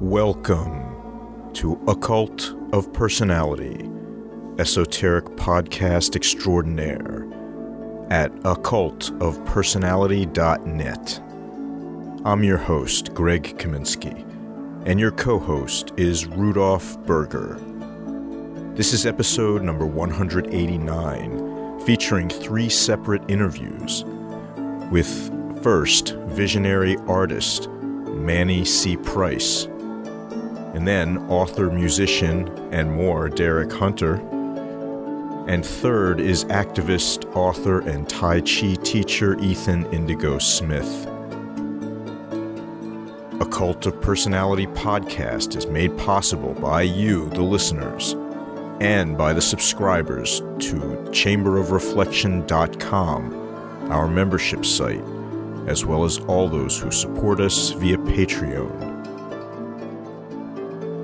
Welcome to Occult of Personality, esoteric podcast extraordinaire at occultofpersonality.net. I'm your host, Greg Kaminsky, and your co host is Rudolph Berger. This is episode number 189, featuring three separate interviews with first visionary artist Mani C. Price and then author, musician, and more Derek Hunter. And third is activist, author, and Tai Chi teacher Ethan Indigo Smith. Occult of Personality podcast is made possible by you, the listeners, and by the subscribers to chamberofreflection.com, our membership site, as well as all those who support us via Patreon.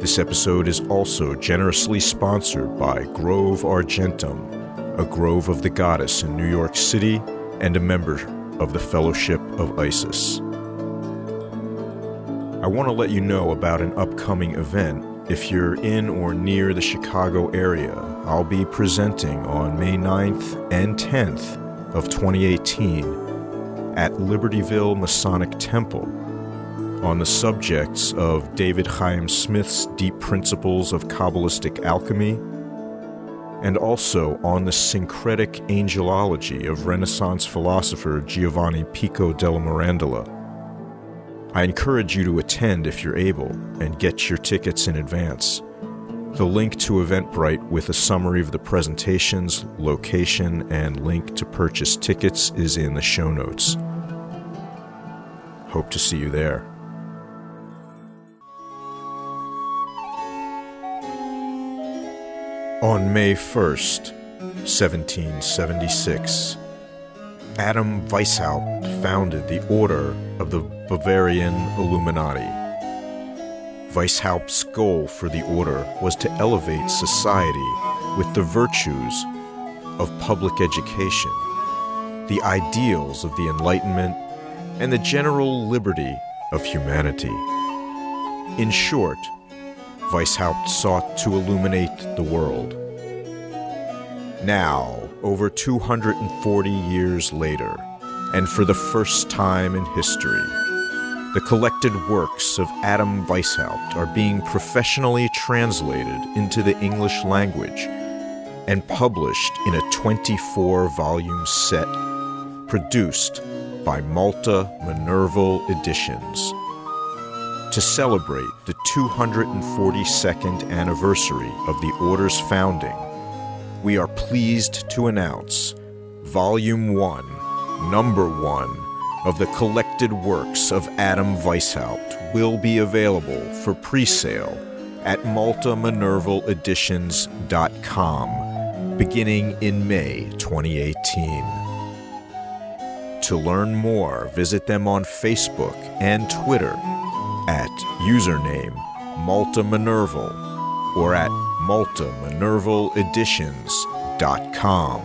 This episode is also generously sponsored by Grove Argentum, a grove of the goddess in New York City and a member of the Fellowship of Isis. I want to let you know about an upcoming event. If you're in or near the Chicago area, I'll be presenting on May 9th and 10th of 2018 at Libertyville Masonic Temple on the subjects of David Chaim Smith's deep principles of Kabbalistic alchemy, and also on the syncretic angelology of Renaissance philosopher Giovanni Pico della Mirandola. I encourage you to attend if you're able and get your tickets in advance. The link to Eventbrite with a summary of the presentations, location, and link to purchase tickets is in the show notes. Hope to see you there. On May 1st, 1776, Adam Weishaupt founded the Order of the Bavarian Illuminati. Weishaupt's goal for the order was to elevate society with the virtues of public education, the ideals of the Enlightenment, and the general liberty of humanity. In short, Weishaupt sought to illuminate the world. Now, over 240 years later, and for the first time in history, the collected works of Adam Weishaupt are being professionally translated into the English language and published in a 24 volume set produced by Malta Minerval Editions to celebrate the 242nd anniversary of the Order's founding, we are pleased to announce Volume 1, Number 1 of the collected works of Adam Weishaupt will be available for pre sale at maltaminervaleditions.com beginning in May 2018. To learn more, visit them on Facebook and Twitter at username Malta Minerval or at maltaminervaleditions.com.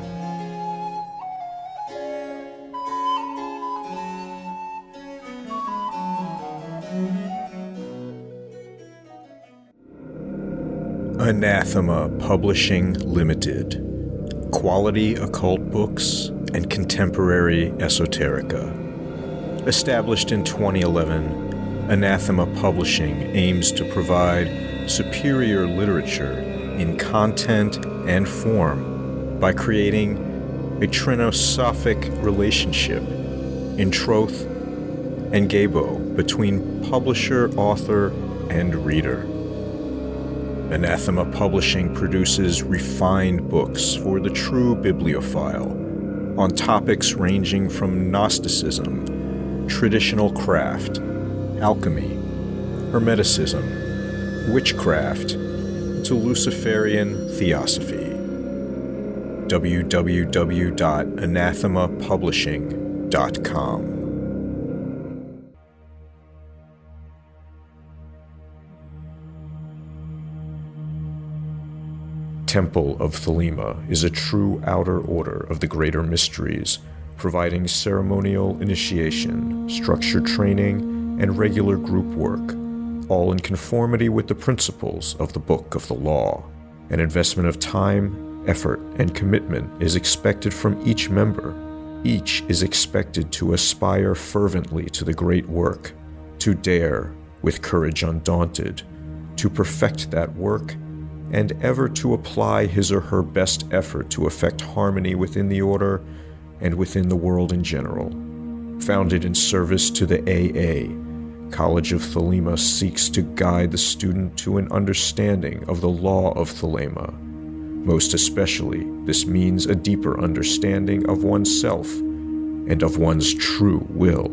Anathema Publishing Limited. Quality occult books and contemporary esoterica. Established in 2011, Anathema Publishing aims to provide superior literature in content and form by creating a trinosophic relationship in troth and gabo between publisher, author, and reader. Anathema Publishing produces refined books for the true bibliophile on topics ranging from Gnosticism, traditional craft, alchemy, Hermeticism, witchcraft, to Luciferian theosophy. www.anathemapublishing.com. Temple of Thelema is a true outer order of the greater mysteries, providing ceremonial initiation, structured training, and regular group work, all in conformity with the principles of the Book of the Law. An investment of time, effort, and commitment is expected from each member. Each is expected to aspire fervently to the great work, to dare, with courage undaunted, to perfect that work, and ever to apply his or her best effort to effect harmony within the order and within the world in general. Founded in service to the AA, College of Thelema seeks to guide the student to an understanding of the law of Thelema. Most especially, this means a deeper understanding of oneself and of one's true will.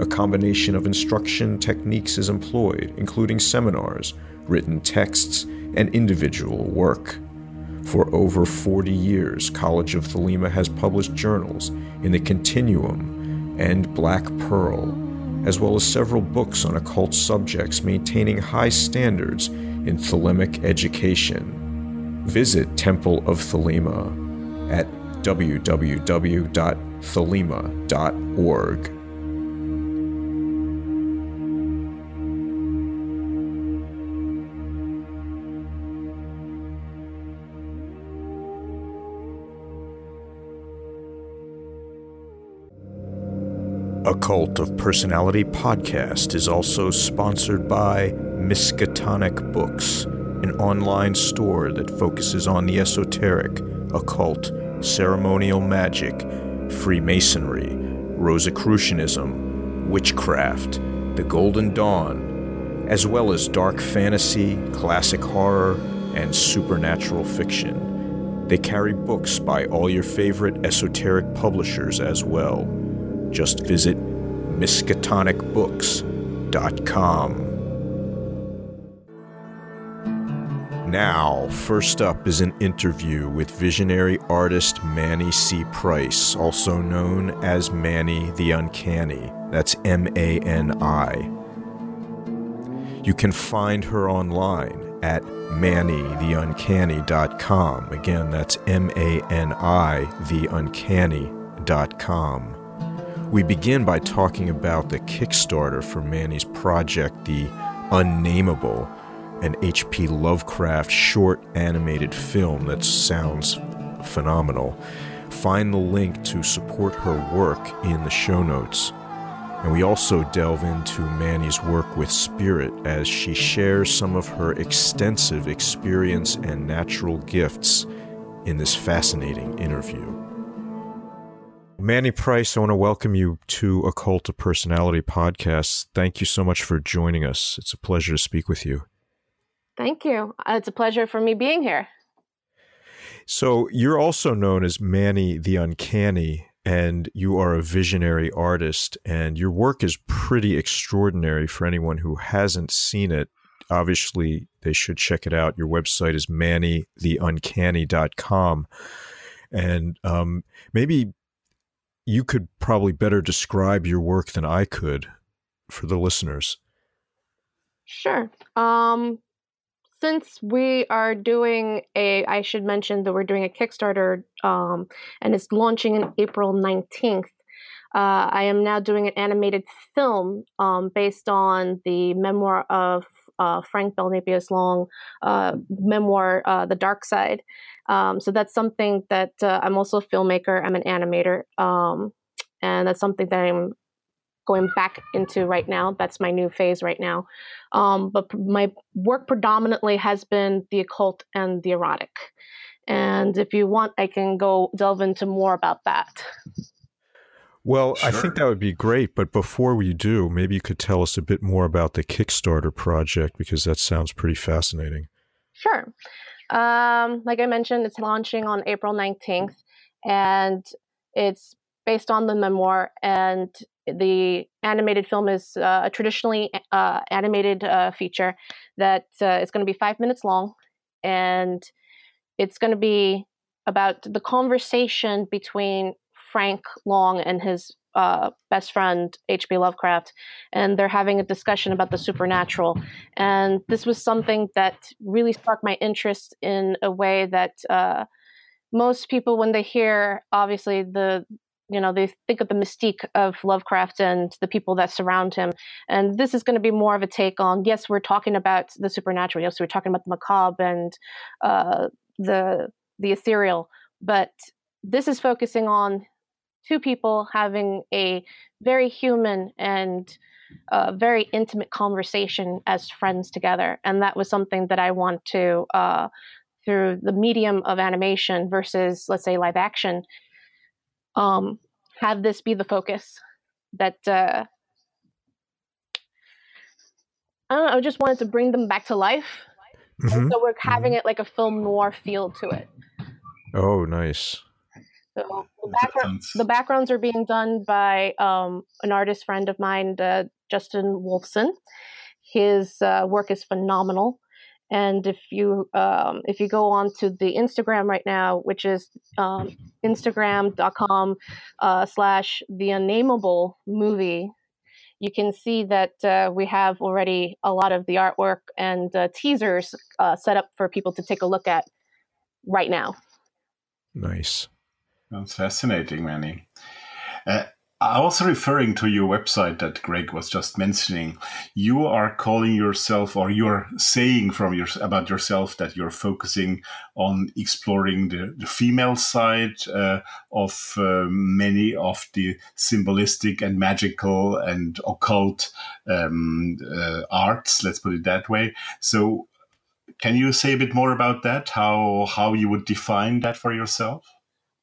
A combination of instruction techniques is employed, including seminars, written texts, and individual work. For over 40 years, College of Thelema has published journals in the Continuum and Black Pearl as well as several books on occult subjects maintaining high standards in Thelemic education. Visit Temple of Thelema at www.thelema.org. Occult of Personality podcast is also sponsored by Miskatonic Books, an online store that focuses on the esoteric, occult, ceremonial magic, Freemasonry, Rosicrucianism, witchcraft, the Golden Dawn, as well as dark fantasy, classic horror, and supernatural fiction. They carry books by all your favorite esoteric publishers as well. Just visit miskatonicbooks.com. Now, first up is an interview with visionary artist Mani C. Price, also known as Mani the Uncanny. That's M A N I. You can find her online at manitheuncanny.com. Again, that's M A N I, theuncanny.com. We begin by talking about the Kickstarter for Mani's project, The Unnamable, an H.P. Lovecraft short animated film that sounds phenomenal. Find the link to support her work in the show notes. And we also delve into Mani's work with spirit as she shares some of her extensive experience and natural gifts in this fascinating interview. Mani Price, I want to welcome you to Occult of Personality podcast. Thank you so much for joining us. It's a pleasure to speak with you. Thank you. Uh, it's a pleasure for me being here. So, you're also known as Mani the Uncanny, and you are a visionary artist, and your work is pretty extraordinary for anyone who hasn't seen it. Obviously, they should check it out. Your website is manitheuncanny.com. And um, maybe you could probably better describe your work than I could for the listeners. Sure. Um, since we are doing a, I should mention that we're doing a Kickstarter um, and it's launching in April 19th. Uh, I am now doing an animated film um, based on the memoir of uh, Frank Belnapius Long uh, memoir, uh, The Dark Side. Um, so that's something that uh, I'm also a filmmaker. I'm an animator, um, and that's something that I'm going back into right now. That's my new phase right now. Um, but my work predominantly has been the occult and the erotic. And if you want, I can go delve into more about that. Well, sure. I think that would be great. But before we do, maybe you could tell us a bit more about the Kickstarter project because that sounds pretty fascinating. Sure. Um, like I mentioned, it's launching on April 19th, and it's based on the memoir. And the animated film is uh, a traditionally uh, animated uh, feature that uh, is going to be five minutes long, and it's going to be about the conversation between Frank Long and his uh, best friend H.P. Lovecraft, and they're having a discussion about the supernatural. And this was something that really sparked my interest in a way that uh, most people, when they hear obviously the you know they think of the mystique of lovecraft and the people that surround him and this is going to be more of a take on yes we're talking about the supernatural yes we're talking about the macabre and uh, the the ethereal but this is focusing on two people having a very human and uh, very intimate conversation as friends together and that was something that i want to uh, through the medium of animation versus let's say live action um, have this be the focus that uh, I don't know, I just wanted to bring them back to life. Mm-hmm. so we're having mm-hmm. it like a film noir feel to it. Oh, nice. So the, background, the backgrounds are being done by um, an artist friend of mine, uh, Justin Wolfson. His uh, work is phenomenal. And if you um, if you go on to the Instagram right now, which is um, Instagram.com uh, slash the unnameable movie, you can see that uh, we have already a lot of the artwork and uh, teasers uh, set up for people to take a look at right now. Nice. That's fascinating, Mani. Uh, also referring to your website that Greg was just mentioning, you are calling yourself, or you're saying from your about yourself that you're focusing on exploring the, the female side uh, of uh, many of the symbolistic and magical and occult um, uh, arts. Let's put it that way. So, can you say a bit more about that? How how you would define that for yourself?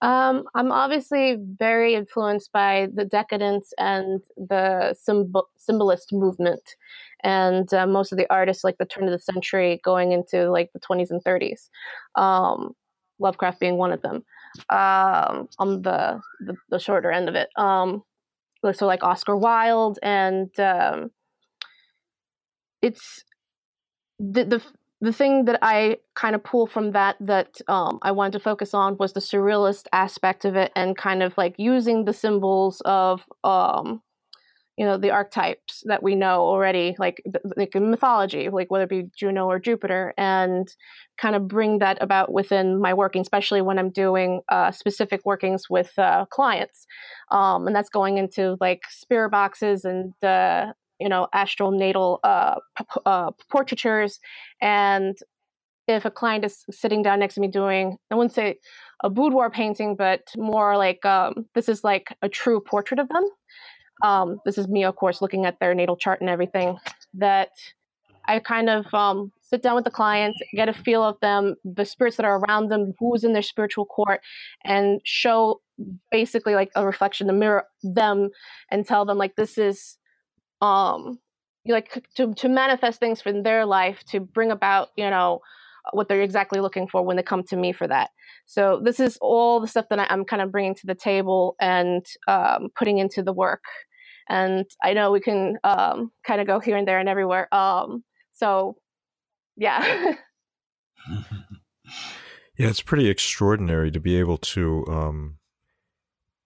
Um, I'm obviously very influenced by the decadence and the symbol- symbolist movement, and uh, most of the artists like the turn of the century going into like the 20s and 30s. Um, Lovecraft being one of them. Um, on the, the, the shorter end of it, um, so like Oscar Wilde, and um, it's the the the thing that I kind of pull from that that um, I wanted to focus on was the surrealist aspect of it and kind of like using the symbols of um, you know the archetypes that we know already like like in mythology like whether it be Juno or Jupiter and kind of bring that about within my working especially when I'm doing uh, specific workings with uh, clients. Um, and that's going into like spirit boxes and you know astral natal uh, uh, portraitures. And if a client is sitting down next to me doing i wouldn't say a boudoir painting but more like um, this is like a true portrait of them. Um, this is me of course looking at their natal chart and everything that i kind of um, sit down with the client get a feel of them the spirits that are around them who's in their spiritual court and show basically like a reflection the mirror them and tell them like this is um like to, to manifest things from their life to bring about you know what they're exactly looking for when they come to me for that. So this is all the stuff that I, am kind of bringing to the table and um, putting into the work. And i know we can um, kind of go here and there and everywhere um, so yeah. Yeah it's pretty extraordinary to be able to um,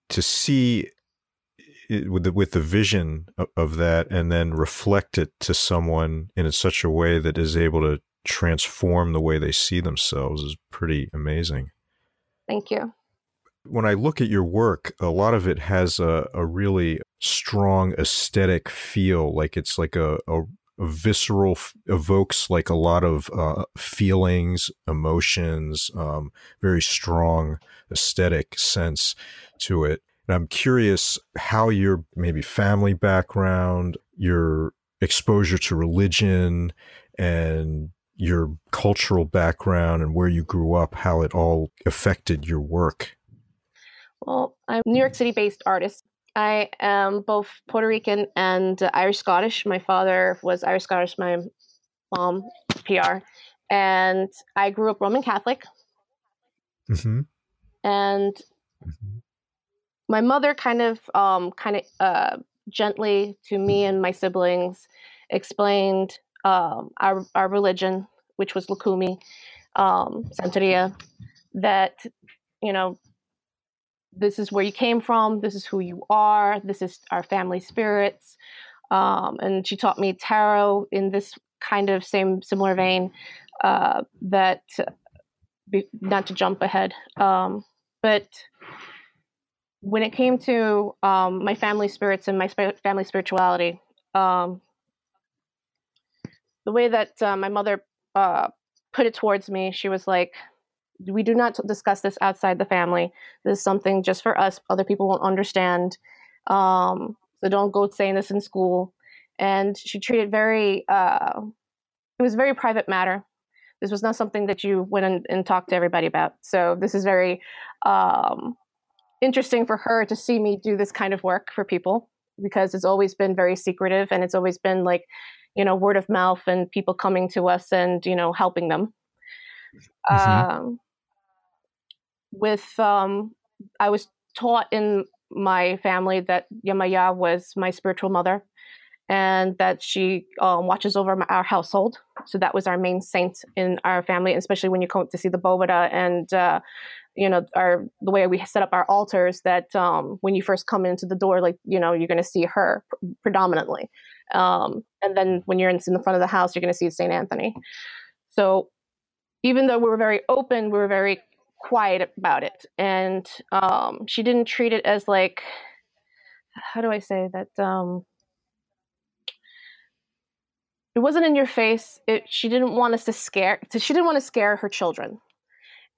to see with the, with the vision of, of that and then reflect it to someone in such a way that is able to transform the way they see themselves is pretty amazing. Thank you. When I look at your work, a lot of it has a, a really strong aesthetic feel, like it's like a, a, a visceral, evokes like a lot of uh, feelings, emotions, um, very strong aesthetic sense to it. And I'm curious how your maybe family background, your exposure to religion, and your cultural background and where you grew up, how it all affected your work. Well, I'm a New York City based artist. I am both Puerto Rican and Irish Scottish. My father was Irish Scottish, my mom, PR. And I grew up Roman Catholic. Mm-hmm. And mm-hmm my mother kind of um, kind of uh, gently to me and my siblings explained um, our our religion, which was Lukumi, um, Santeria, that you know this is where you came from, this is who you are, this is our family spirits, um, and she taught me tarot in this kind of same similar vein. Uh, that be, not to jump ahead, um, but when it came to um, my family spirits and my sp- family spirituality, um, the way that uh, my mother uh, put it towards me, she was like, "We do not discuss this outside the family. This is something just for us. Other people won't understand. Um, so don't go saying this in school." And she treated very. Uh, it was a very private matter. This was not something that you went and, and talked to everybody about. So this is very um, interesting for her to see me do this kind of work for people because it's always been very secretive and it's always been like you know word of mouth and people coming to us and you know helping them mm-hmm. um, with um, i was taught in my family that Yemaya was my spiritual mother and that she um, watches over my, our household. So that was our main saint in our family, especially when you come to see the Boveda and uh, you know our the way we set up our altars. That um, when you first come into the door, like you know you're going to see her pr- predominantly, um, and then when you're in, in the front of the house, you're going to see Saint Anthony. So even though we were very open, we were very quiet about it, and um, she didn't treat it as like how do I say that um, it wasn't in your face. It, she didn't want us to scare. She didn't want to scare her children.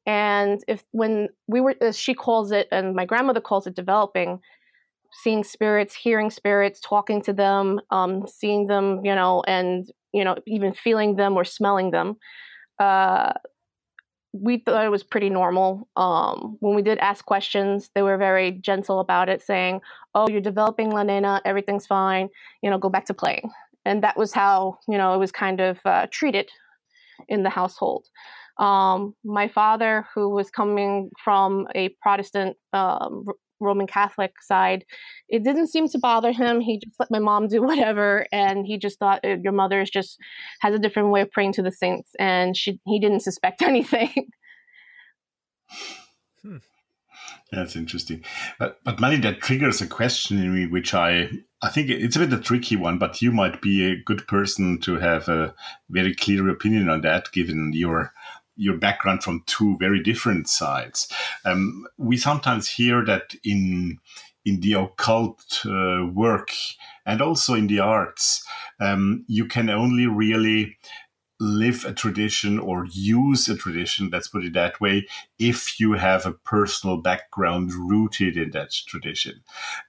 And if when we were, as she calls it, and my grandmother calls it, developing, seeing spirits, hearing spirits, talking to them, um, seeing them, you know, and you know, even feeling them or smelling them. Uh, we thought it was pretty normal. Um, when we did ask questions, they were very gentle about it, saying, "Oh, you're developing, Lanena. Everything's fine. You know, go back to playing." And that was how you know it was kind of uh, treated in the household. Um, my father, who was coming from a Protestant um, Roman Catholic side, it didn't seem to bother him. He just let my mom do whatever, and he just thought uh, your mother is just has a different way of praying to the saints, and she he didn't suspect anything. Hmm. That's interesting. But but Mani, that triggers a question in me, which I I think it's a bit a tricky one, but you might be a good person to have a very clear opinion on that, given your your background from two very different sides. Um, we sometimes hear that in in the occult uh, work and also in the arts, um, you can only really live a tradition or use a tradition, let's put it that way, if you have a personal background rooted in that tradition.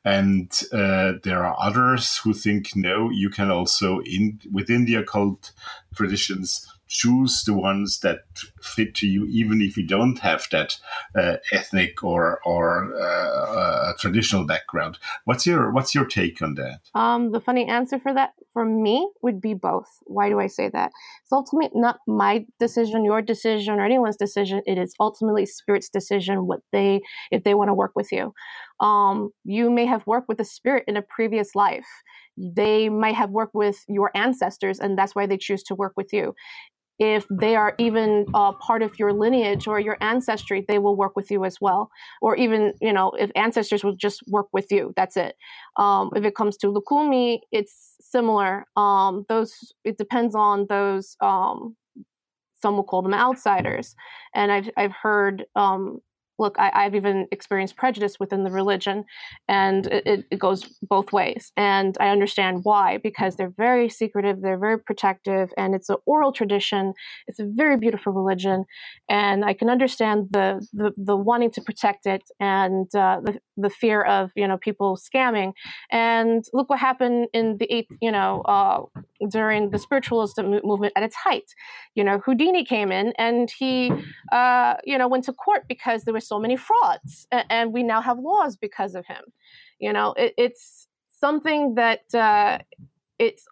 And uh, there are others who think, no, you can also, in within the occult traditions, choose the ones that fit to you, even if you don't have that uh, ethnic or or uh, uh, traditional background. What's your What's your take on that? Um, the funny answer for that for me would be both. Why do I say that? It's ultimately not my decision, your decision, or anyone's decision. It is ultimately spirit's decision. What they if they want to work with you. Um, you may have worked with a spirit in a previous life they might have worked with your ancestors and that's why they choose to work with you if they are even uh, part of your lineage or your ancestry, they will work with you as well. Or even, you know, if ancestors will just work with you, that's it. Um, if it comes to Lukumi, it's similar. Um, those it depends on those. Um, some will call them outsiders, and I've I've heard um, look, I, have even experienced prejudice within the religion, and it, it, goes both ways. And I understand why, because they're very secretive, they're very protective, and it's an oral tradition. It's a very beautiful religion, and I can understand the the, the wanting to protect it and uh, the the fear of you know people scamming. And look what happened in the eighth, you know, uh, during the spiritualist movement at its height. You know, Houdini came in and he, uh, you know, went to court because there was so many frauds, and we now have laws because of him. You know, it, it's something that uh, it's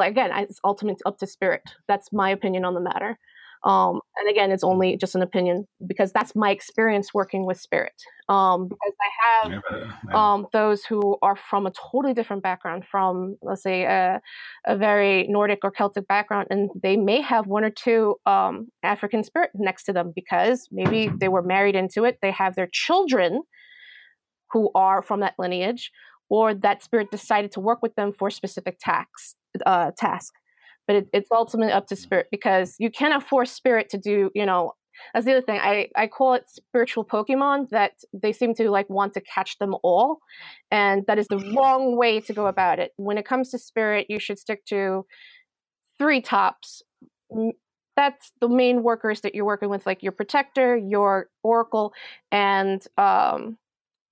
again, it's ultimately up to spirit. That's my opinion on the matter. Um, and again, it's only just an opinion because that's my experience working with spirit. Um, because I have um, those who are from a totally different background, from let's say a, a, very Nordic or Celtic background, and they may have one or two um, African spirit next to them because maybe they were married into it. They have their children who are from that lineage, or that spirit decided to work with them for specific tax uh, task but it, it's ultimately up to spirit because you cannot force spirit to do you know that's the other thing. I, I call it spiritual Pokemon that they seem to like want to catch them all. And that is the wrong way to go about it. When it comes to spirit, you should stick to three tops. That's the main workers that you're working with, like your protector, your oracle, and um,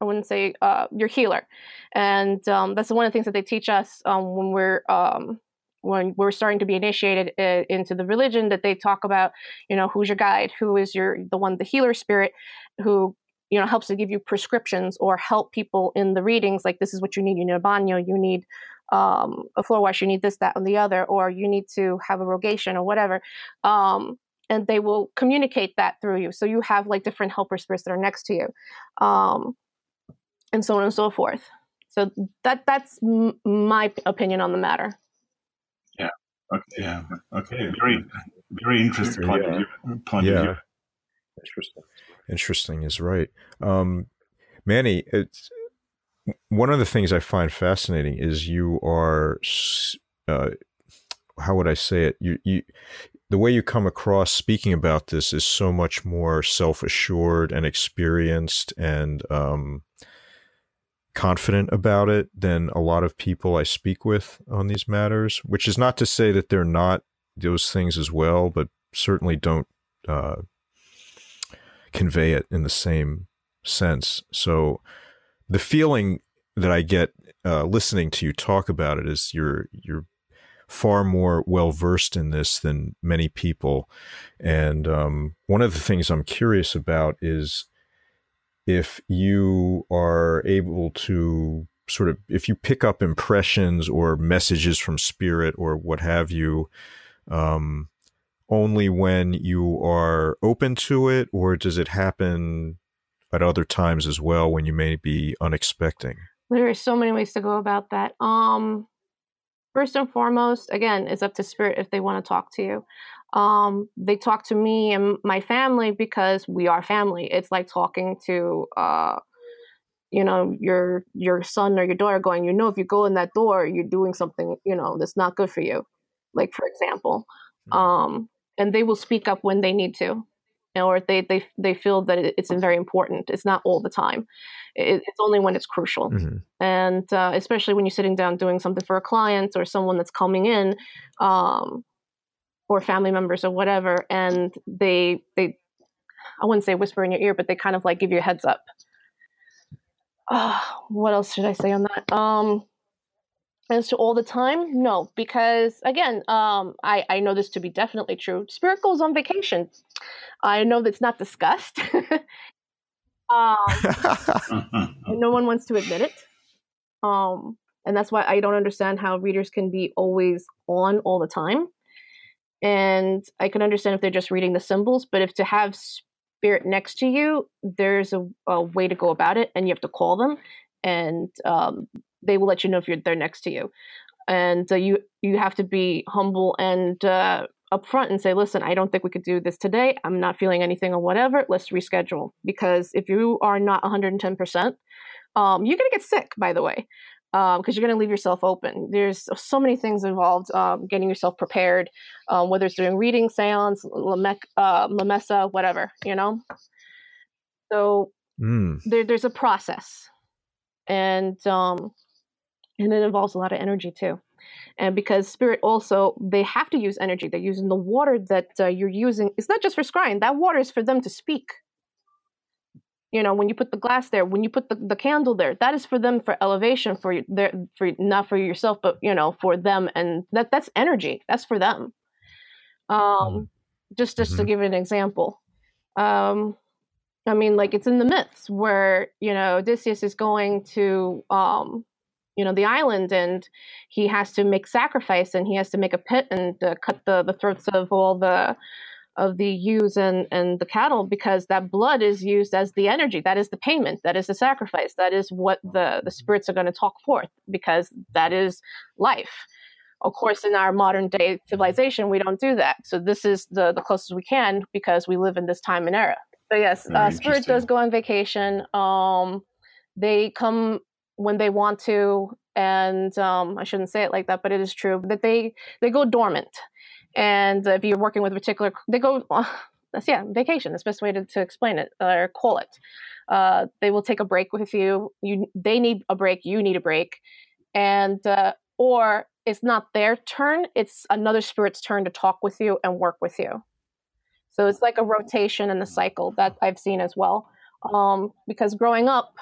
I wouldn't say uh, your healer. And um, that's one of the things that they teach us um, when we're um, when we're starting to be initiated uh, into the religion that they talk about you know who's your guide who is your the one the healer spirit who you know helps to give you prescriptions or help people in the readings like this is what you need. You need a baño you need um, a floor wash. You need this that and the other or you need to have a rogation or whatever um, and they will communicate that through you. So you have like different helper spirits that are next to you um, and so on and so forth. So that that's m- my opinion on the matter Okay, yeah. Okay. Very, very interesting point, yeah. of, view, point yeah. of view. Interesting. Interesting is right. Um, Mani, it's one of the things I find fascinating is you are, uh, how would I say it? You, you, the way you come across speaking about this is so much more self assured and experienced and, um, confident about it than a lot of people I speak with on these matters, which is not to say that they're not those things as well, but certainly don't uh, convey it in the same sense. So the feeling that I get uh, listening to you talk about it is you're you're far more well versed in this than many people, and um, one of the things I'm curious about is if you are able to sort of if you pick up impressions or messages from spirit or what have you um, only when you are open to it or does it happen at other times as well when you may be unexpecting? There are so many ways to go about that. Um first and foremost again it's up to spirit if they want to talk to you um, they talk to me and my family because we are family. It's like talking to, uh, you know, your your son or your daughter, going, you know, if you go in that door, you're doing something, you know, that's not good for you. Like for example, mm-hmm. um, and they will speak up when they need to, or they they they feel that it's very important. It's not all the time. It, it's only when it's crucial, mm-hmm. and uh, especially when you're sitting down doing something for a client or someone that's coming in. Um, or family members or whatever and they they i wouldn't say whisper in your ear but they kind of like give you a heads up. Uh, what else should i say on that? Um as to all the time? No because again um i i know this to be definitely true. Spirit goes on vacation. I know that's not discussed. Um no one wants to admit it. Um and that's why i don't understand how readers can be always on all the time and I can understand if they're just reading the symbols, but if to have spirit next to you, there's a, a way to go about it, and you have to call them, and um, they will let you know if you're they're next to you, and uh, you you have to be humble and uh, upfront and say, listen, I don't think we could do this today. I'm not feeling anything or whatever. Let's reschedule because if you are not 110 percent, um, you're gonna get sick. By the way, because um, you're going to leave yourself open. There's so many things involved um, getting yourself prepared, um, whether it's doing reading, seance, lamec, uh, lamessa, whatever, you know? So mm. there, there's a process. And, um, and it involves a lot of energy too. And because spirit also, they have to use energy. They're using the water that uh, you're using. It's not just for scrying. That water is for them to speak you know when you put the glass there when you put the, the candle there that is for them for elevation for their for not for yourself but you know for them and that that's energy that's for them um mm-hmm. just just mm-hmm. to give an example um i mean like it's in the myths where you know odysseus is going to um you know the island and he has to make sacrifice and he has to make a pit and uh, cut the the throats of all the of the ewes and, and the cattle because that blood is used as the energy. That is the payment. That is the sacrifice. That is what the, the spirits are going to talk forth because that is life. Of course, in our modern day civilization, we don't do that. So this is the, the closest we can because we live in this time and era. But yes, uh, spirit does go on vacation. Um, they come when they want to, and um, I shouldn't say it like that, but it is true that they they go dormant and if you're working with a particular, they go. that's yeah, vacation. That's the best way to, to explain it or call it. Uh, they will take a break with you. You they need a break. You need a break, and uh, or it's not their turn. It's another spirit's turn to talk with you and work with you. So it's like a rotation and a cycle that I've seen as well. Um, because growing up,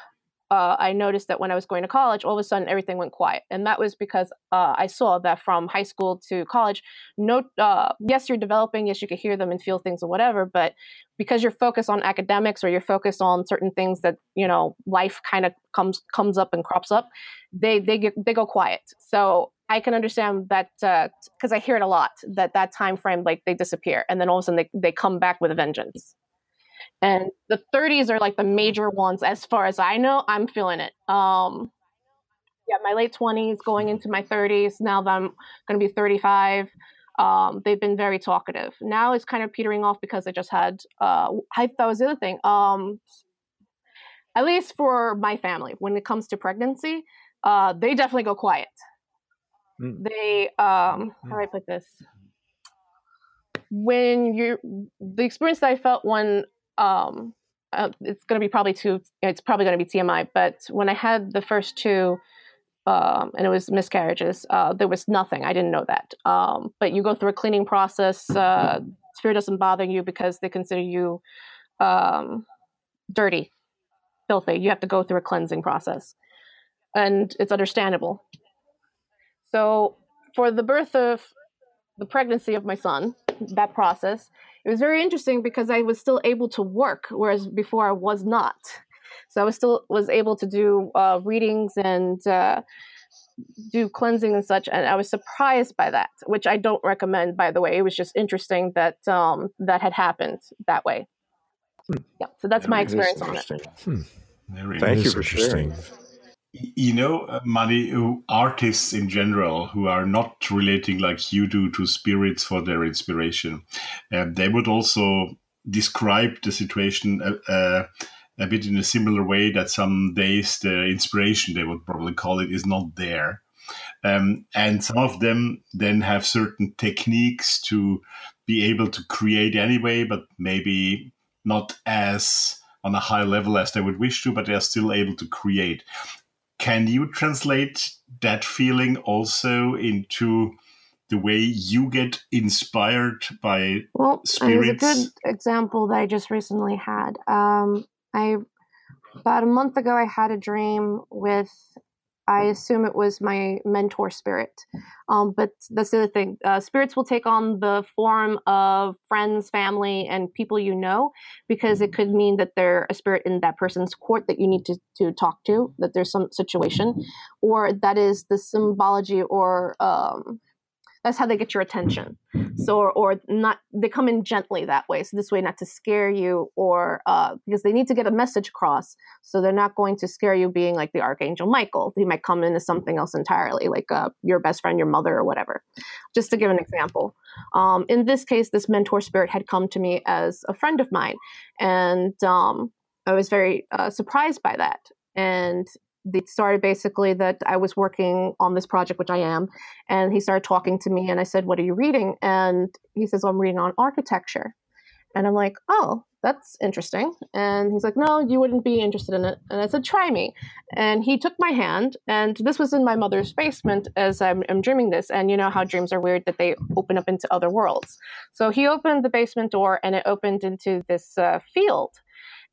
uh, I noticed that when I was going to college, all of a sudden everything went quiet, and that was because uh, I saw that from high school to college, no, uh, yes, you're developing, yes, you can hear them and feel things or whatever, but because you're focused on academics or you're focused on certain things that you know life kind of comes comes up and crops up, they they get they go quiet. So I can understand that because uh, I hear it a lot that that time frame like they disappear and then all of a sudden they they come back with a vengeance. And the 30s are like the major ones as far as I know. I'm feeling it. Um, yeah, my late 20s, going into my 30s. Now that I'm going to be 35, um, they've been very talkative. Now it's kind of petering off because I just had. Uh, I that was the other thing. Um, at least for my family, when it comes to pregnancy, uh, they definitely go quiet. Mm. They um, how do I put this? When you the experience that I felt when um, uh, it's going to be probably too, it's probably going to be TMI, but when I had the first two, um, and it was miscarriages, uh, there was nothing. I didn't know that. Um, but you go through a cleaning process. Uh, spirit doesn't bother you because they consider you um, dirty, filthy. You have to go through a cleansing process, and it's understandable. So for the birth of the pregnancy of my son, that process, it was very interesting because I was still able to work, whereas before I was not. So I was still was able to do uh, readings and uh, do cleansing and such, and I was surprised by that, which I don't recommend, by the way. It was just interesting that um, that had happened that way. Hmm. Yeah, so that's my experience on it. Hmm. Thank you for sharing you know uh, many artists in general who are not relating like you do to spirits for their inspiration uh, they would also describe the situation uh, uh, a bit in a similar way that some days the inspiration they would probably call it is not there um, and some of them then have certain techniques to be able to create anyway but maybe not as on a high level as they would wish to, but they are still able to create. Can you translate that feeling also into the way you get inspired by well, spirits? Well, a good example that I just recently had. Um, I about a month ago, I had a dream with I assume it was my mentor spirit. Um, but that's the other thing. Uh, spirits will take on the form of friends, family, and people you know, because it could mean that they're a spirit in that person's court that you need to, to talk to, that there's some situation, or that is the symbology or um, that's how they get your attention. So or, not they come in gently that way. So this way not to scare you or uh, because they need to get a message across. So they're not going to scare you being like the archangel michael. He might come in as something else entirely like uh, your best friend your mother or whatever. Just to give an example. Um, in this case this mentor spirit had come to me as a friend of mine. And um, i was very uh, surprised by that. And they started basically that I was working on this project, which I am, and he started talking to me, and I said, "What are you reading?" And he says, "I'm reading on architecture," and I'm like, "Oh, that's interesting." And he's like, "No, you wouldn't be interested in it." And I said, "Try me," and he took my hand, and this was in my mother's basement as I'm, I'm dreaming this, and you know how dreams are weird that they open up into other worlds. So he opened the basement door, and it opened into this uh, field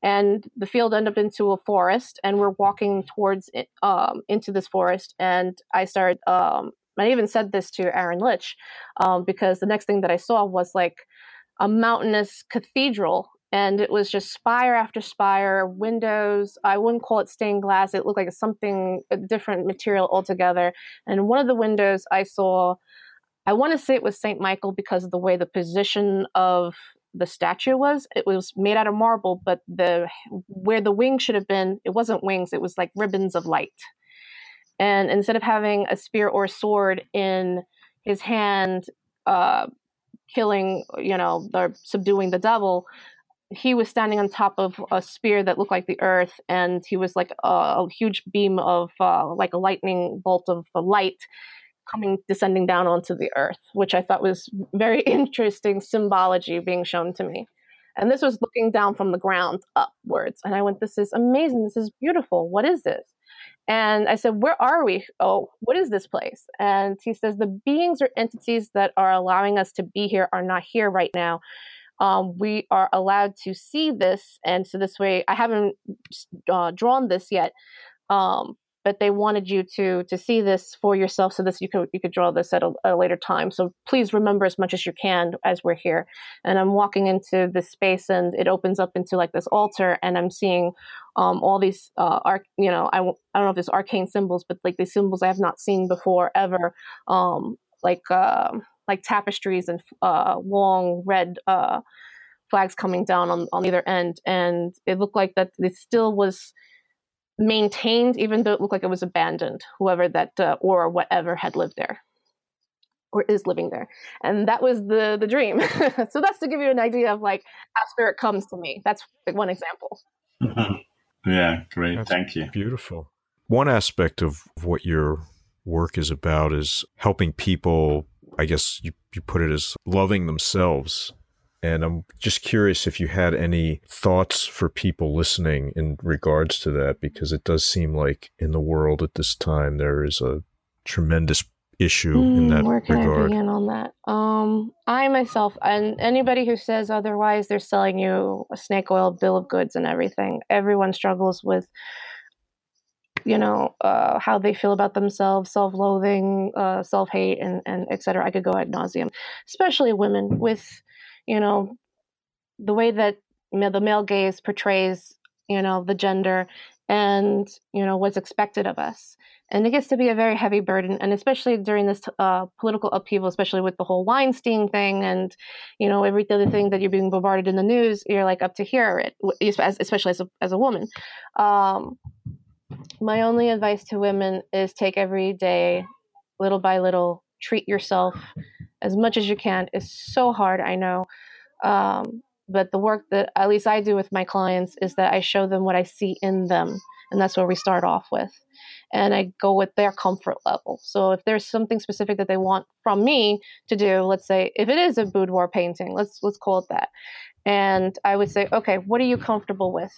and the field ended up into a forest and we're walking towards it, um, into this forest and i started um, i even said this to Aaron Leitch um, because the next thing that i saw was like a mountainous cathedral and it was just spire after spire windows i wouldn't call it stained glass it looked like something a different material altogether and one of the windows i saw I want to say it was St. Michael because of the way the position of the statue was. It was made out of marble, but the where the wing should have been, it wasn't wings. It was like ribbons of light. And instead of having a spear or sword in his hand, uh, killing, you know, or subduing the devil, he was standing on top of a spear that looked like the earth, and he was like a, a huge beam of, uh, like a lightning bolt of light coming descending down onto the earth, which I thought was very interesting symbology being shown to me. And this was looking down from the ground upwards. And I went, This is amazing. This is beautiful. What is this? And I said, Where are we? Oh, what is this place? And he says, The beings or entities that are allowing us to be here are not here right now. Um, we are allowed to see this. And so this way, I haven't uh, drawn this yet. Um, but they wanted you to to see this for yourself so this you could you could draw this at a, a, later time. So please remember as much as you can as we're here. And i'm walking into this space and it opens up into like this altar and i'm seeing um, all these uh, arc you know I, I don't know if it's arcane symbols but like these symbols i have not seen before ever um, like uh, like tapestries and uh, long red uh, flags coming down on, on either end. And it looked like that it still was maintained, even though it looked like it was abandoned, whoever that uh, or whatever had lived there or is living there. And that was the the dream. so that's to give you an idea of like how spirit comes to me. That's one example. yeah, great. That's Thank you. Beautiful. One aspect of what your work is about is helping people, I guess you, you put it as loving themselves and I'm just curious if you had any thoughts for people listening in regards to that, because it does seem like in the world at this time there is a tremendous issue mm, in that where can regard. I begin on that? Um, I myself and anybody who says otherwise, they're selling you a snake oil bill of goods and everything. Everyone struggles with you know uh, how they feel about themselves self-loathing uh, self-hate and, and etc i could go ad nauseum especially women with you know, the way that the male gaze portrays, you know, the gender and, you know, what's expected of us. And it gets to be a very heavy burden, and especially during this uh, political upheaval, especially with the whole Weinstein thing, and you know every other thing that you're being bombarded in the news, you're like up to here, it, especially as a, as a woman. Um, my only advice to women is take every day, little by little, treat yourself as much as you can is so hard, I know. Um, but the work that at least I do with my clients is that I show them what I see in them. And that's where we start off with. And I go with their comfort level. So if there's something specific that they want from me to do, let's say if it is a boudoir painting, let's let's call it that. And I would say, okay, what are you comfortable with?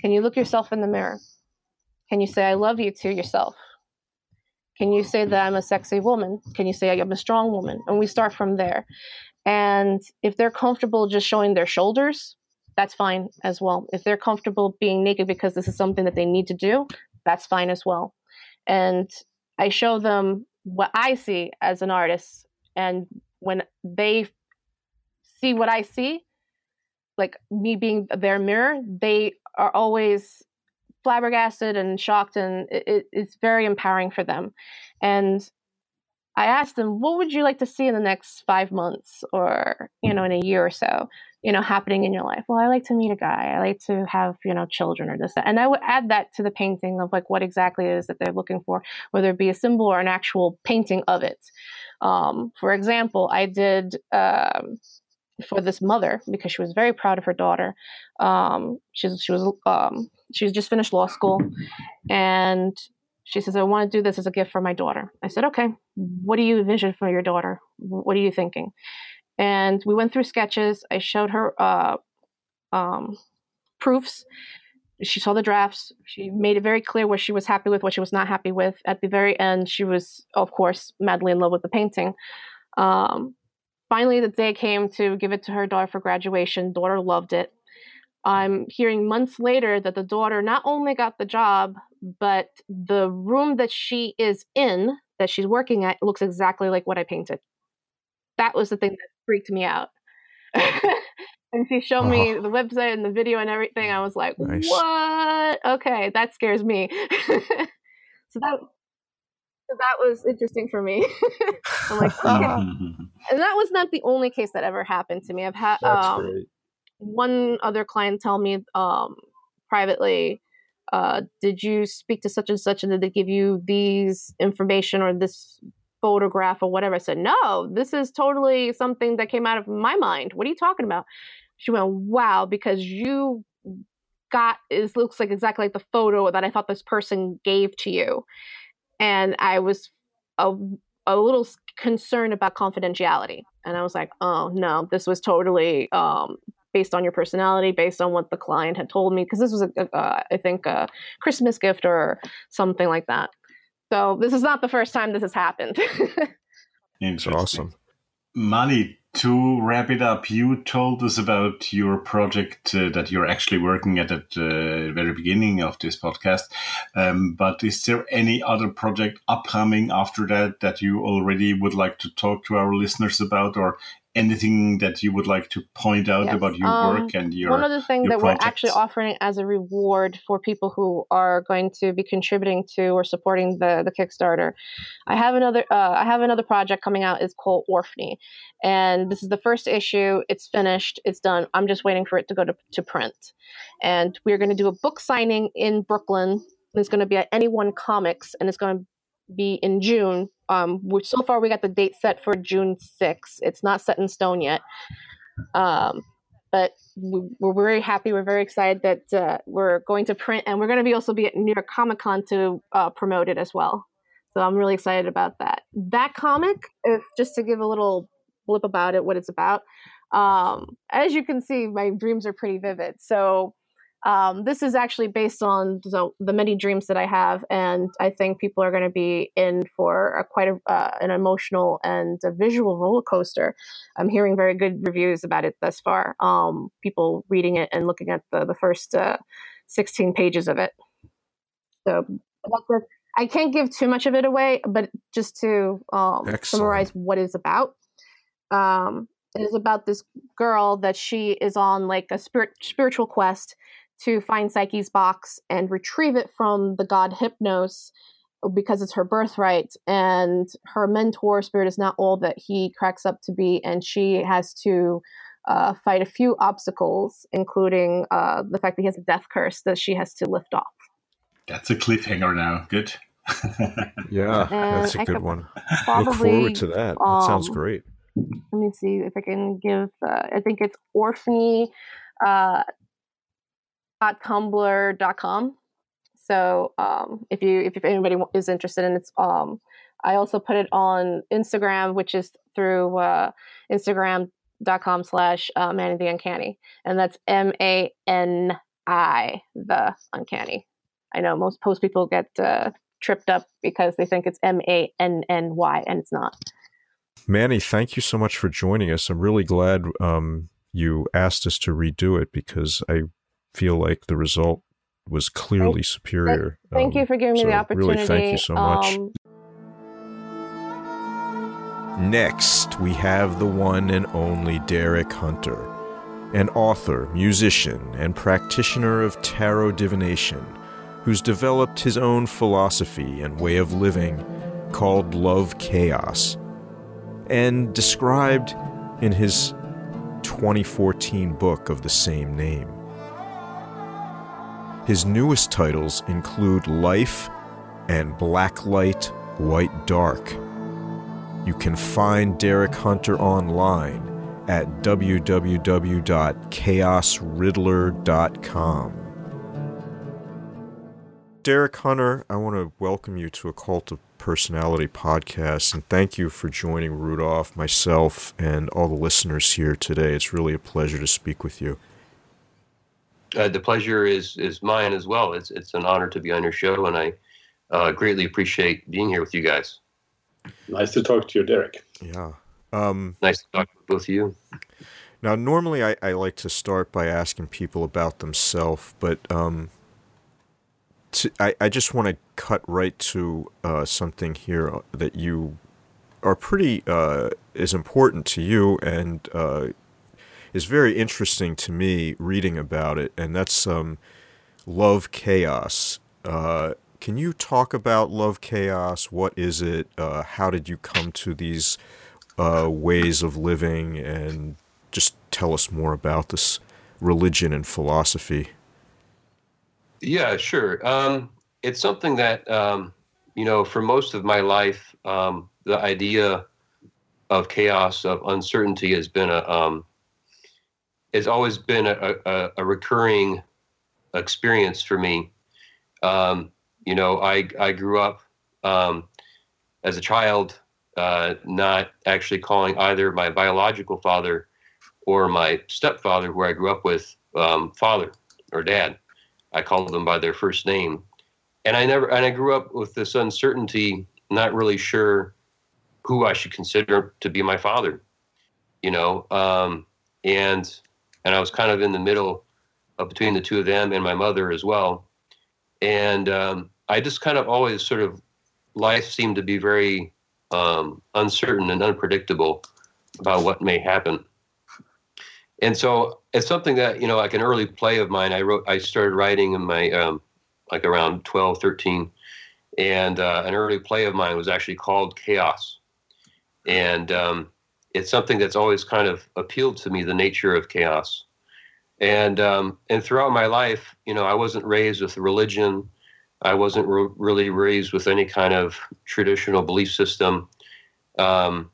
Can you look yourself in the mirror? Can you say I love you to yourself? Can you say that I'm a sexy woman? Can you say I'm a strong woman? And we start from there. And if they're comfortable just showing their shoulders, that's fine as well. If they're comfortable being naked because this is something that they need to do, that's fine as well. And I show them what I see as an artist. And when they see what I see, like me being their mirror, they are always flabbergasted and shocked, and it, it's very empowering for them. And I asked them, "What would you like to see in the next five months, or you know, in a year or so, you know, happening in your life?" Well, I like to meet a guy. I like to have you know children or this, that. and I would add that to the painting of like what exactly it is that they're looking for, whether it be a symbol or an actual painting of it. Um, for example, I did. Um, for this mother because she was very proud of her daughter. Um, she's she was um, she's just finished law school, and she says, "I want to do this as a gift for my daughter." I said, "Okay, what do you envision for your daughter? What are you thinking?" And we went through sketches. I showed her uh, um, proofs. She saw the drafts. She made it very clear what she was happy with, what she was not happy with. At the very end, she was, of course, madly in love with the painting. Um, finally the day came to give it to her daughter for graduation. Daughter loved it. I'm hearing months later that the daughter not only got the job but the room that she is in that she's working at looks exactly like what i painted. That was the thing that freaked me out. And she showed me oh. the website and the video and everything. I was like nice. what? Okay that scares me. So that so that was interesting for me. I'm like, okay. and that was not the only case that ever happened to me. I've had um, one other client tell me um, privately, uh, "Did you speak to such and such, and did they give you these information or this photograph or whatever?" I said, "No, this is totally something that came out of my mind. What are you talking about?" She went, "Wow, because you." got it looks like exactly like the photo that I thought this person gave to you and I was a, a little concerned about confidentiality. And I was like, oh no, this was totally um, based on your personality, based on what the client had told me, because this was, a, a, a, I think, a Christmas gift or something like that. So this is not the first time this has happened. It's awesome. Mani, to wrap it up, you told us about your project uh, that you're actually working at at the very beginning of this podcast. Um, but is there any other project upcoming after that that you already would like to talk to our listeners about, or anything that you would like to point out yes. about your um, work and your one of the things that projects? we're actually offering as a reward for people who are going to be contributing to or supporting the the kickstarter i have another uh, i have another project coming out it's called orphany and this is the first issue it's finished it's done i'm just waiting for it to go to, to print and we're going to do a book signing in brooklyn it's going to be at anyone comics and it's going to be in June. Um, which so far we got the date set for June 6th. It's not set in stone yet. Um, but we're very happy. We're very excited that uh, we're going to print, and we're going to be also be at New York Comic Con to uh, promote it as well. So I'm really excited about that. That comic, if just to give a little blip about it, what it's about. Um, as you can see, my dreams are pretty vivid. So um, this is actually based on the, the, many dreams that I have, and I think people are going to be in for a, quite a, uh, an emotional and a visual roller coaster. I'm hearing very good reviews about it thus far. Um, people reading it and looking at the the first uh, 16 pages of it. So I can't give too much of it away, but just to um, summarize what it's about. Um, it is about this girl that she is on like a spirit spiritual quest to find Psyche's box and retrieve it from the god Hypnos because it's her birthright. And her mentor spirit is not all that he cracks up to be, and she has to uh, fight a few obstacles, including uh, the fact that he has a death curse that she has to lift off. That's a cliffhanger now. Good. yeah, and that's a good one. Look forward to that. That um, sounds great. Let me see if I can give. Uh, I think it's Orphany uh, tumblr.com. So um, if you if, anybody is interested in it's um, I also put it on Instagram, which is through uh, Instagram.com slash uh, Mani the Uncanny, and that's M A N I the Uncanny. I know most post people get uh, tripped up because they think it's M A N N Y, and it's not. Mani, thank you so much for joining us. I'm really glad um, you asked us to redo it because I feel like the result was clearly thank, superior. Thank um, you for giving so me the opportunity. Really, thank you so much. Um, Next, we have the one and only Derek Hunter, an author, musician, and practitioner of tarot divination who's developed his own philosophy and way of living called Love Chaos, and described in his 2014 book of the same name. His newest titles include Life and Blacklight White Dark. You can find Derek Hunter online at www.chaosriddler.com. Derek Hunter, I want to welcome you to Occult of Personality podcast and thank you for joining Rudolph, myself, and all the listeners here today. It's really a pleasure to speak with you uh, the pleasure is is mine as well. It's it's an honor to be on your show, and I uh, greatly appreciate being here with you guys. Nice to talk to you, Derek. Yeah. Um, nice to talk with both of you. Now, normally I, I like to start by asking people about themselves, but um, to, I, I just want to cut right to uh, something here that you are pretty uh, is important to you and uh, is very interesting to me reading about it, and that's um, Love Chaos. Uh, can you talk about Love Chaos? What is it? Uh, how did you come to these uh, ways of living? And just tell us more about this religion and philosophy. Yeah, sure. Um, it's something that, um, you know, for most of my life, um, the idea of chaos, of uncertainty has been a, um, has always been a, a, a recurring experience for me. Um, you know, I I grew up um, as a child, uh, not actually calling either my biological father or my stepfather, who I grew up with, um, father or dad. I called them by their first name, and I never and I grew up with this uncertainty, not really sure who I should consider to be my father, you know, um, and and I was kind of in the middle between the two of them and my mother as well, and um, I just kind of always sort of life seemed to be very um, uncertain and unpredictable about what may happen. And so it's something that, you know, like an early play of mine, I wrote, I started writing in my, um, like around 12, 13. And uh, an early play of mine was actually called Chaos. And um, it's something that's always kind of appealed to me, the nature of chaos. And, um, and throughout my life, you know, I wasn't raised with religion. I wasn't re- really raised with any kind of traditional belief system. Um,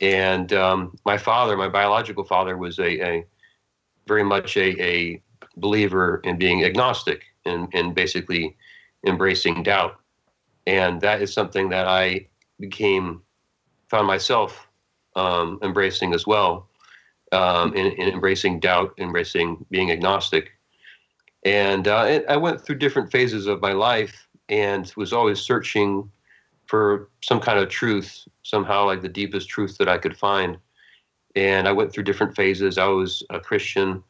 and um, my father, my biological father, was a, a very much a, a, believer in being agnostic and, and basically embracing doubt. And that is something that I became, found myself um, embracing as well, um, in, in, embracing doubt, embracing being agnostic. And uh, I went through different phases of my life and was always searching for some kind of truth, somehow like the deepest truth that I could find. And I went through different phases. I was a Christian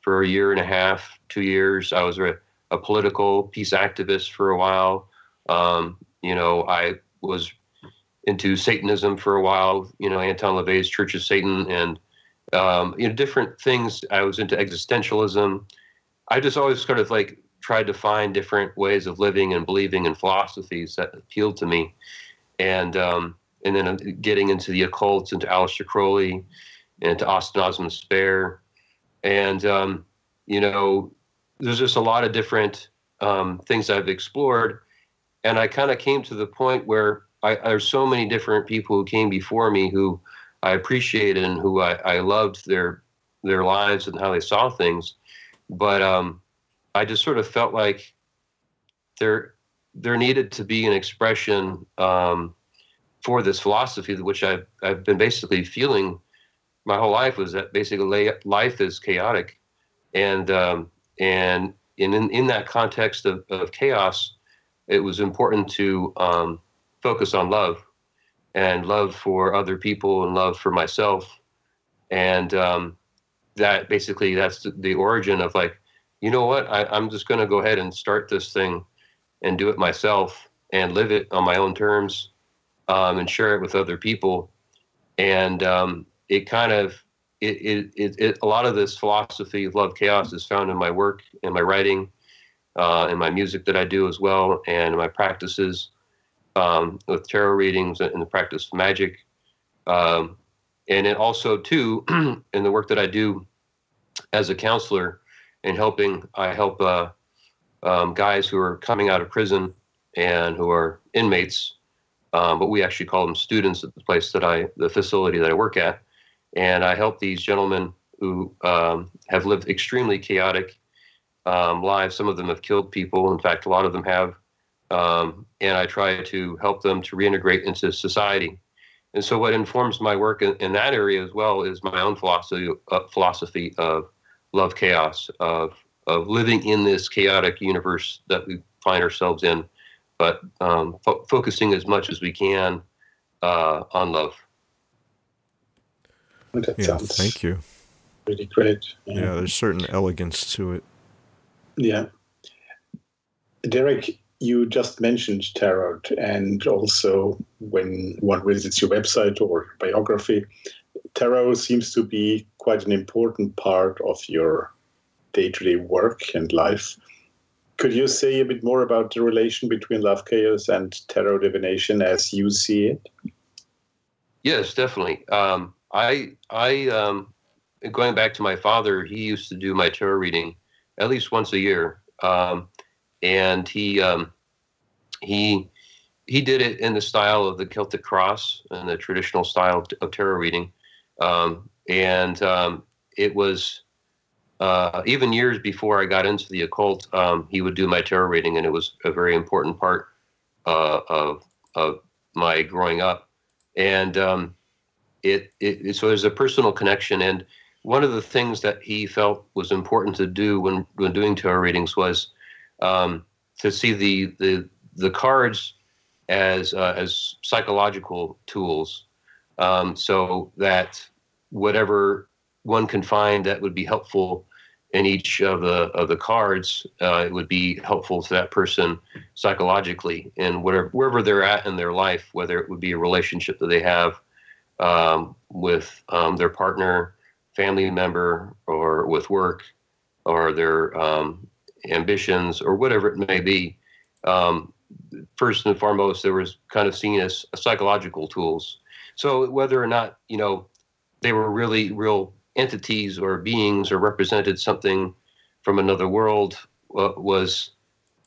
for a year and a half, two years. I was a, a political peace activist for a while. Um, you know, I was into Satanism for a while. You know, Anton LaVey's Church of Satan, and um, you know, different things. I was into existentialism. I just always kind of like tried to find different ways of living and believing and philosophies that appealed to me, and um, and then uh, getting into the occult, into Aleister Crowley, and to Austin Osman Spare, and um, you know, there's just a lot of different um, things I've explored, and I kind of came to the point where I, there's so many different people who came before me who I appreciated and who I, I loved their their lives and how they saw things. But um, I just sort of felt like there there needed to be an expression um, for this philosophy, which I've I've been basically feeling my whole life was that basically life is chaotic, and um, and in, in in that context of, of chaos, it was important to um, focus on love and love for other people and love for myself, and um, that basically that's the origin of like, you know what, I, I'm just going to go ahead and start this thing and do it myself and live it on my own terms um, and share it with other people. And um, it kind of, it, it, it, it, a lot of this philosophy of love chaos is found in my work, in my writing, uh, in my music that I do as well, and my practices um, with tarot readings and the practice of magic. Um, and it also too in the work that I do as a counselor and helping I help uh, um, guys who are coming out of prison and who are inmates, um, but we actually call them students at the place that I the facility that I work at, and I help these gentlemen who um, have lived extremely chaotic um, lives. Some of them have killed people. In fact, a lot of them have. Um, and I try to help them to reintegrate into society and so, what informs my work in, in that area as well is my own philosophy uh, philosophy of love chaos, of of living in this chaotic universe that we find ourselves in, but um, fo- focusing as much as we can uh, on love. That yeah, thank you. Really great. Yeah. yeah, there's certain elegance to it. Yeah. Derek, you just mentioned tarot, and also when one visits your website or biography, tarot seems to be quite an important part of your day to day work and life. Could you say a bit more about the relation between love chaos and tarot divination as you see it? Yes, definitely. Um, I, I, um, going back to my father, he used to do my tarot reading at least once a year. Um, and he um, he he did it in the style of the Celtic cross and the traditional style of tarot reading, um, and um, it was uh, even years before I got into the occult. Um, he would do my tarot reading, and it was a very important part uh, of of my growing up, and um, it, it so there's a personal connection and one of the things that he felt was important to do when, when doing tarot readings was um, to see the, the, the cards as, uh, as psychological tools um, so that whatever one can find that would be helpful in each of the of the cards, uh, it would be helpful to that person psychologically and whatever wherever they're at in their life, whether it would be a relationship that they have um, with um, their partner, family member, or with work, or their um, ambitions, or whatever it may be. Um, first and foremost, they were kind of seen as psychological tools. So whether or not you know they were really real entities or beings or represented something from another world uh, was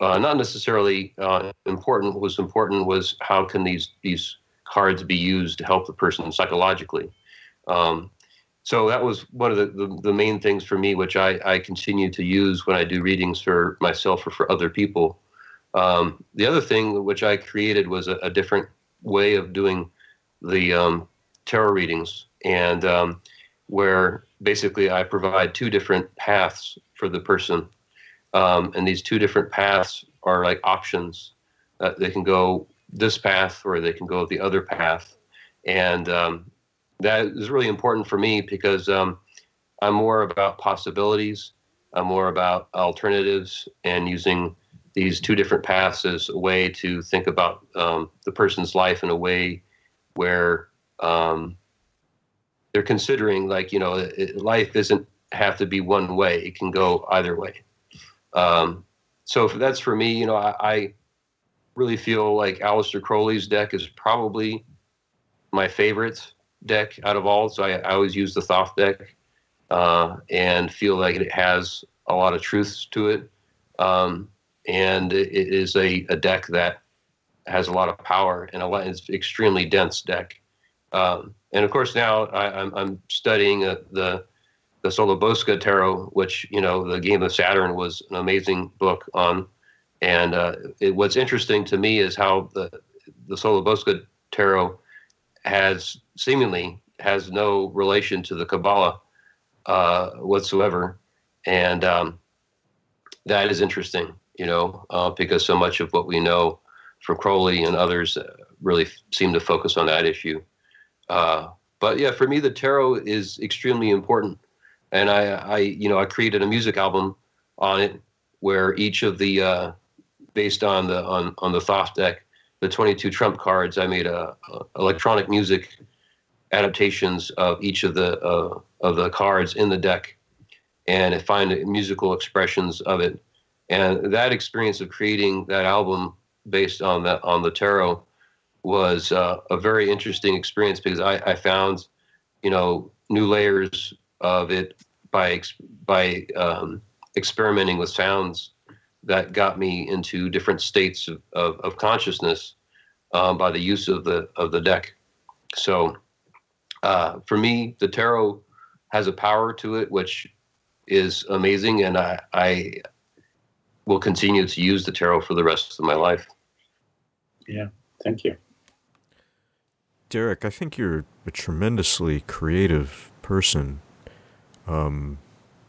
uh, not necessarily uh, important. What was important was how can these these cards be used to help the person psychologically. Um, so that was one of the, the, the, main things for me, which I, I continue to use when I do readings for myself or for other people. Um, the other thing which I created was a, a different way of doing the um, tarot readings. And um, where basically I provide two different paths for the person. Um, and these two different paths are like options. Uh, they can go this path or they can go the other path. And um, that is really important for me because um, I'm more about possibilities, I'm more about alternatives, and using these two different paths as a way to think about um, the person's life in a way where um, they're considering like you know life doesn't have to be one way; it can go either way. Um, so that's for me. You know, I, I really feel like Aleister Crowley's deck is probably my favorite deck out of all. So I, I always use the Thoth deck uh, and feel like it has a lot of truths to it. Um, and it is a, a deck that has a lot of power and a lot, it's extremely dense deck. Um, and of course, now I, am I'm, I'm studying uh, the the Sola Busca Tarot, which you know, the Game of Saturn was an amazing book on. And uh, it, what's interesting to me is how the the Sola Busca Tarot has seemingly has no relation to the Kabbalah uh, whatsoever, and um, that is interesting, you know, uh, because so much of what we know from Crowley and others uh, really seem to focus on that issue. Uh, but yeah, for me, the tarot is extremely important, and I, I, you know, I created a music album on it where each of the, uh, based on the on on the Thoth deck, the 22 trump cards, I made a, a electronic music adaptations of each of the uh, of the cards in the deck, and find musical expressions of it. And that experience of creating that album based on that on the tarot was uh, a very interesting experience because I, I, found, you know, new layers of it by by um, experimenting with sounds that got me into different states of, of, of consciousness um, by the use of the of the deck. So, uh, for me, the tarot has a power to it which is amazing, and I, I will continue to use the tarot for the rest of my life. Yeah, thank you. Derek, I think you're a tremendously creative person. Um,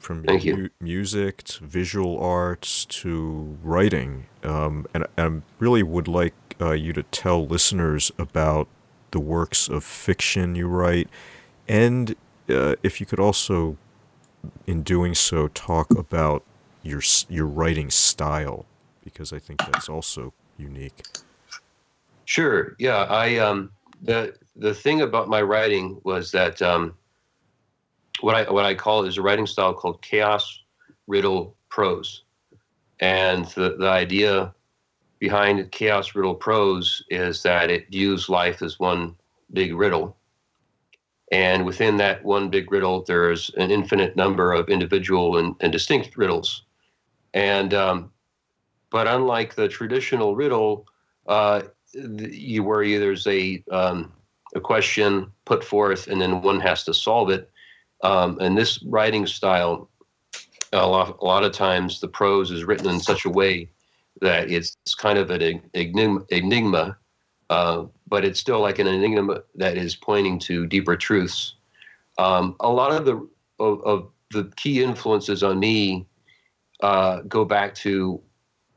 from Thank mu- music to visual arts to writing. Um, and I really would like uh, you to tell listeners about the works of fiction you write. And uh, if you could also, in doing so, talk about your, your writing style, because I think that's also unique. Sure. Yeah. I, um, the the thing about my writing was that um, what I what I call is a writing style called chaos riddle prose, and the the idea behind chaos riddle prose is that it views life as one big riddle, and within that one big riddle, there's an infinite number of individual and, and distinct riddles, and um, but unlike the traditional riddle. Uh, you where there's a um, a question put forth and then one has to solve it. Um, and this writing style, a lot, a lot of times the prose is written in such a way that it's kind of an enigma, enigma uh, but it's still like an enigma that is pointing to deeper truths. Um, a lot of the of, of the key influences on me uh, go back to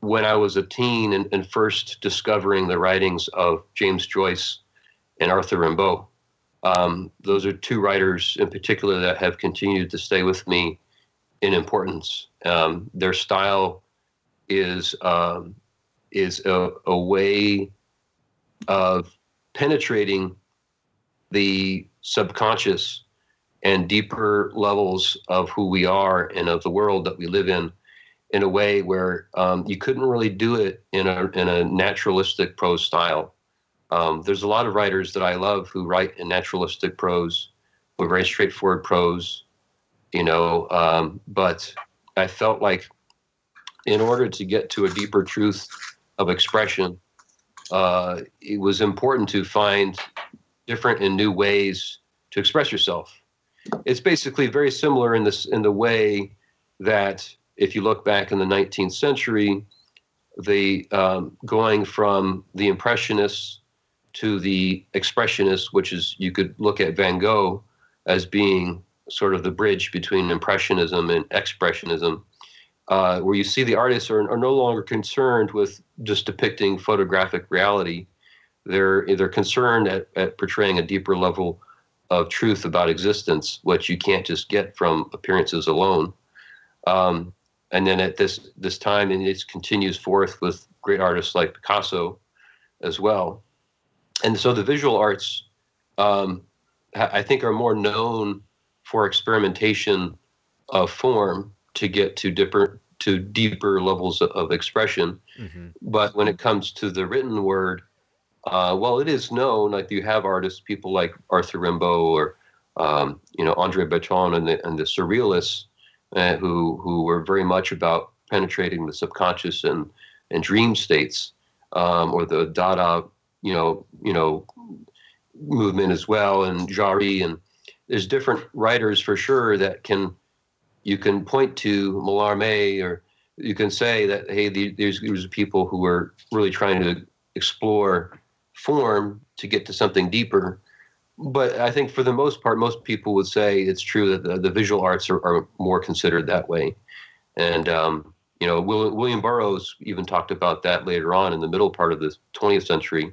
when I was a teen and, and, first discovering the writings of James Joyce and Arthur Rimbaud. Um, those are two writers in particular that have continued to stay with me in importance. Um, their style is um, is a, a way of penetrating the subconscious and deeper levels of who we are and of the world that we live in in a way where um, you couldn't really do it in a, in a naturalistic prose style. Um, there's a lot of writers that I love who write in naturalistic prose, with very straightforward prose, you know, um, but I felt like in order to get to a deeper truth of expression, uh, it was important to find different and new ways to express yourself. It's basically very similar in this in the way that if you look back in the 19th century, the um, going from the impressionists to the expressionists, which is you could look at Van Gogh as being sort of the bridge between impressionism and expressionism, uh, where you see the artists are, are no longer concerned with just depicting photographic reality. They're they're concerned at, at portraying a deeper level of truth about existence, which you can't just get from appearances alone. Um, and then at this this time, and it continues forth with great artists like Picasso, as well. And so the visual arts, um, I think, are more known for experimentation of form to get to different to deeper levels of expression. Mm-hmm. But when it comes to the written word, uh, well, it is known. Like you have artists, people like Arthur Rimbaud or um, you know Andre Breton and the and the surrealists uh, who who were very much about penetrating the subconscious and and dream states, um, or the Dada, you know, you know, movement as well, and Jarry, and there's different writers for sure that can you can point to Mallarmé, or you can say that hey, there's there's people who are really trying to explore form to get to something deeper but I think for the most part, most people would say it's true that the, the visual arts are, are, more considered that way. And, um, you know, William Burroughs even talked about that later on in the middle part of the 20th century,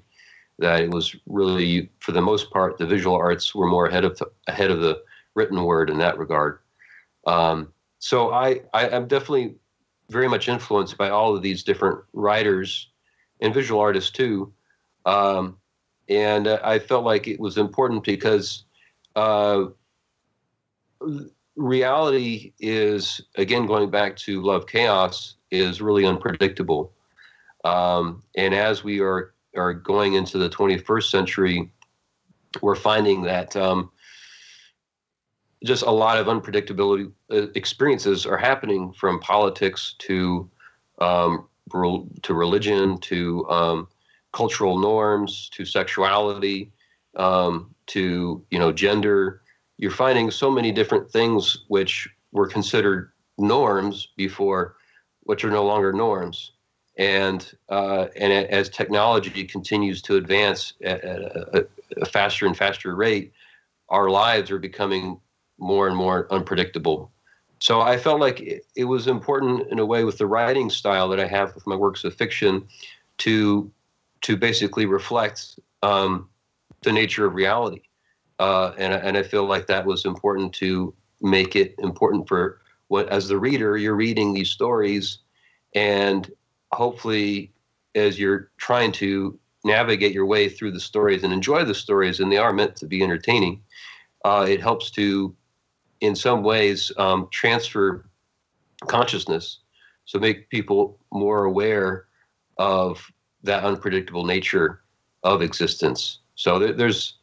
that it was really, for the most part, the visual arts were more ahead of the, ahead of the written word in that regard. Um, so I, I, am definitely very much influenced by all of these different writers and visual artists too. Um, and I felt like it was important because uh, reality is again going back to love chaos is really unpredictable, um, and as we are are going into the 21st century, we're finding that. Um, just a lot of unpredictability uh, experiences are happening from politics to um, to religion to um, cultural norms to sexuality um, to you know gender you're finding so many different things which were considered norms before which are no longer norms and uh, and as technology continues to advance at, a, a, faster and faster rate our lives are becoming more and more unpredictable so i felt like it, it was important in a way with the writing style that i have with my works of fiction to to basically reflect um, the nature of reality. Uh, and, and I feel like that was important to make it important for what, as the reader, you're reading these stories, and hopefully, as you're trying to navigate your way through the stories and enjoy the stories, and they are meant to be entertaining, uh, it helps to, in some ways, um, transfer consciousness, so make people more aware of that unpredictable nature of existence. So there, there's,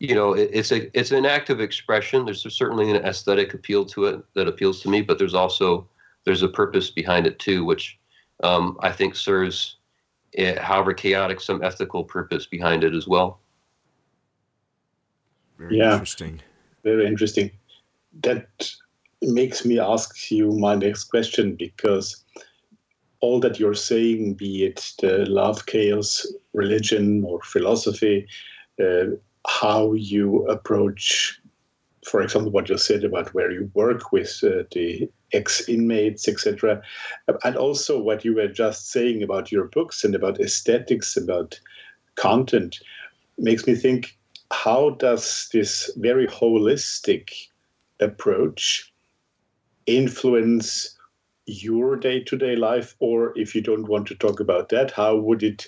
you know, it, it's a it's an active expression. There's certainly an aesthetic appeal to it that appeals to me, but there's also there's a purpose behind it too, which um, I think serves, it, however chaotic, some ethical purpose behind it as well. Very yeah, interesting. Very interesting. That makes me ask you my next question because all that you're saying, be it the love, chaos, religion, or philosophy, uh, how you approach for example, what you said about where you work with uh, the ex inmates, etc., and also what you were just saying about your books and about aesthetics, about content, makes me think how does this very holistic approach influence your day to day life? Or if you don't want to talk about that, how would it,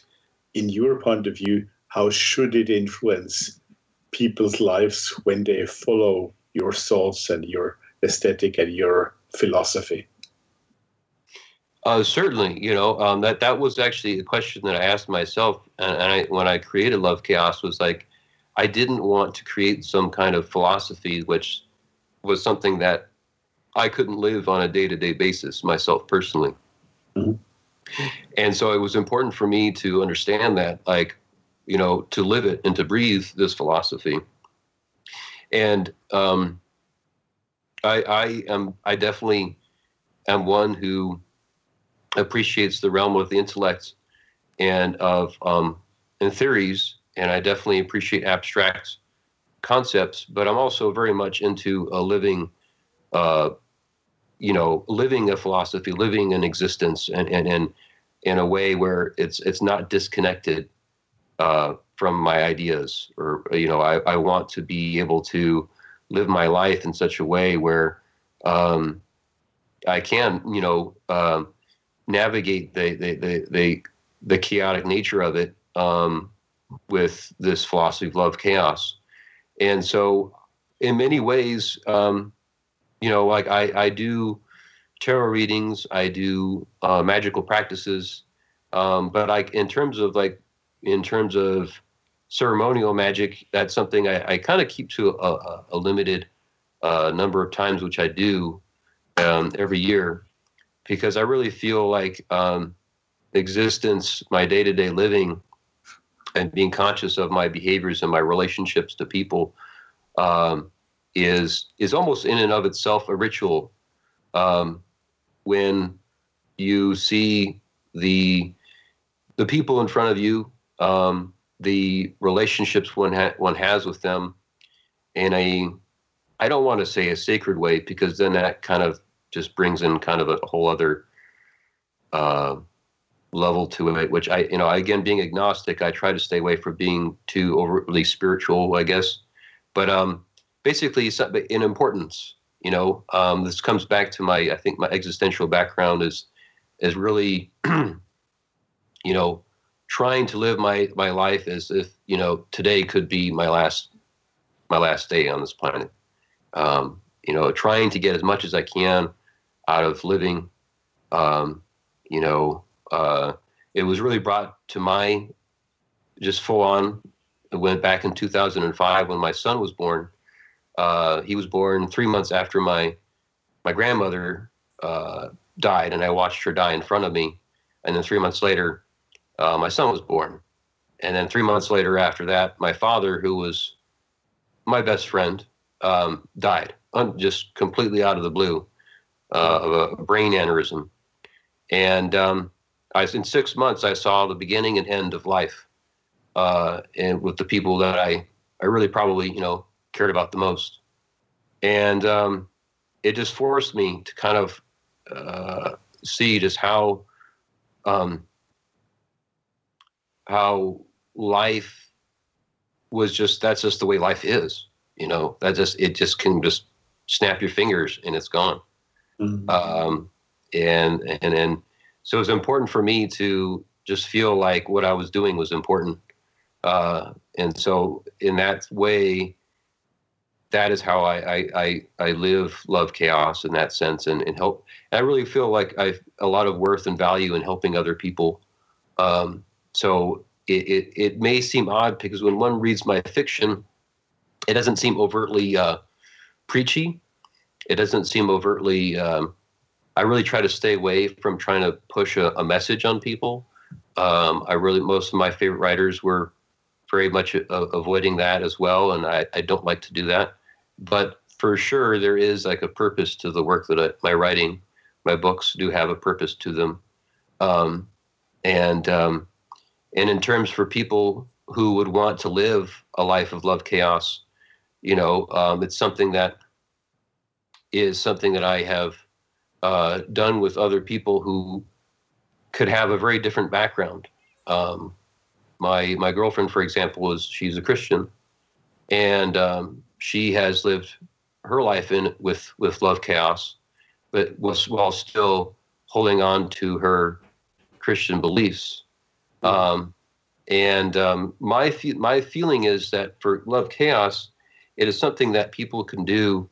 in your point of view, how should it influence people's lives when they follow your thoughts and your aesthetic and your philosophy? Uh, certainly, you know um, that that was actually a question that I asked myself, and, and I, when I created Love Chaos was like, I didn't want to create some kind of philosophy which was something that I couldn't live on a day to day basis myself personally. Mm-hmm. And so it was important for me to understand that, like, you know, to live it and to breathe this philosophy. And um, I, I am, I definitely am one who appreciates the realm of the intellect and of um, and theories, and I definitely appreciate abstract concepts. But I'm also very much into a living, uh, you know, living a philosophy, living an existence, and and and in a way where it's it's not disconnected uh, from my ideas, or you know, I, I want to be able to live my life in such a way where um, I can, you know, um, navigate the, the the, the the chaotic nature of it um, with this philosophy of love chaos, and so in many ways, um, you know, like I I do tarot readings, I do uh, magical practices, um, but like in terms of like in terms of ceremonial magic, that's something I, I kind of keep to a, a limited uh, number of times, which I do um, every year, because I really feel like um, existence, my day to day living, and being conscious of my behaviors and my relationships to people um, is is almost in and of itself a ritual. Um, when you see the the people in front of you um, the relationships one ha- one has with them in a I don't want to say a sacred way because then that kind of just brings in kind of a whole other uh, level to it. Which I you know again being agnostic, I try to stay away from being too overly spiritual, I guess. But um, basically, in importance, you know, um, this comes back to my I think my existential background is is really you know trying to live my my life as if you know today could be my last my last day on this planet. Um, you know, trying to get as much as I can out of living. Um, you know, uh, it was really brought to my just full on. It went back in 2005 when my son was born. Uh, he was born three months after my my grandmother uh, died, and I watched her die in front of me. And then three months later, uh, my son was born. And then three months later, after that, my father, who was my best friend, um, died un- just completely out of the blue uh, of a brain aneurysm. And um, I, in six months, I saw the beginning and end of life, uh, and with the people that I, I really probably, you know, cared about the most. And um, it just forced me to kind of uh, see just how um, how life was just that's just the way life is you know? That just it just can just snap your fingers and it's gone. Mm-hmm. um, and and and so it's important for me to just feel like what i was doing was important. Uh, and so in that way that is how I, I, I, I live love chaos in that sense and, and help and i really feel like i've a lot of worth and value in helping other people. Um, so it, it, it, may seem odd because when one reads my fiction, it doesn't seem overtly uh, preachy. It doesn't seem overtly. Um, I really try to stay away from trying to push a, a message on people. Um, I really most of my favorite writers were very much a, avoiding that as well, and I, I don't like to do that. But for sure, there is like a purpose to the work that I, my writing, my books do have a purpose to them, um, and um, and in terms for people who would want to live a life of love chaos, you know, um, it's something that is something that I have uh, done with other people who could have a very different background. Um, my my girlfriend, for example, is she's a Christian, and um, she has lived her life in with with love chaos, but was while still holding on to her Christian beliefs. Um, and um, my fe- my feeling is that for love chaos, it is something that people can do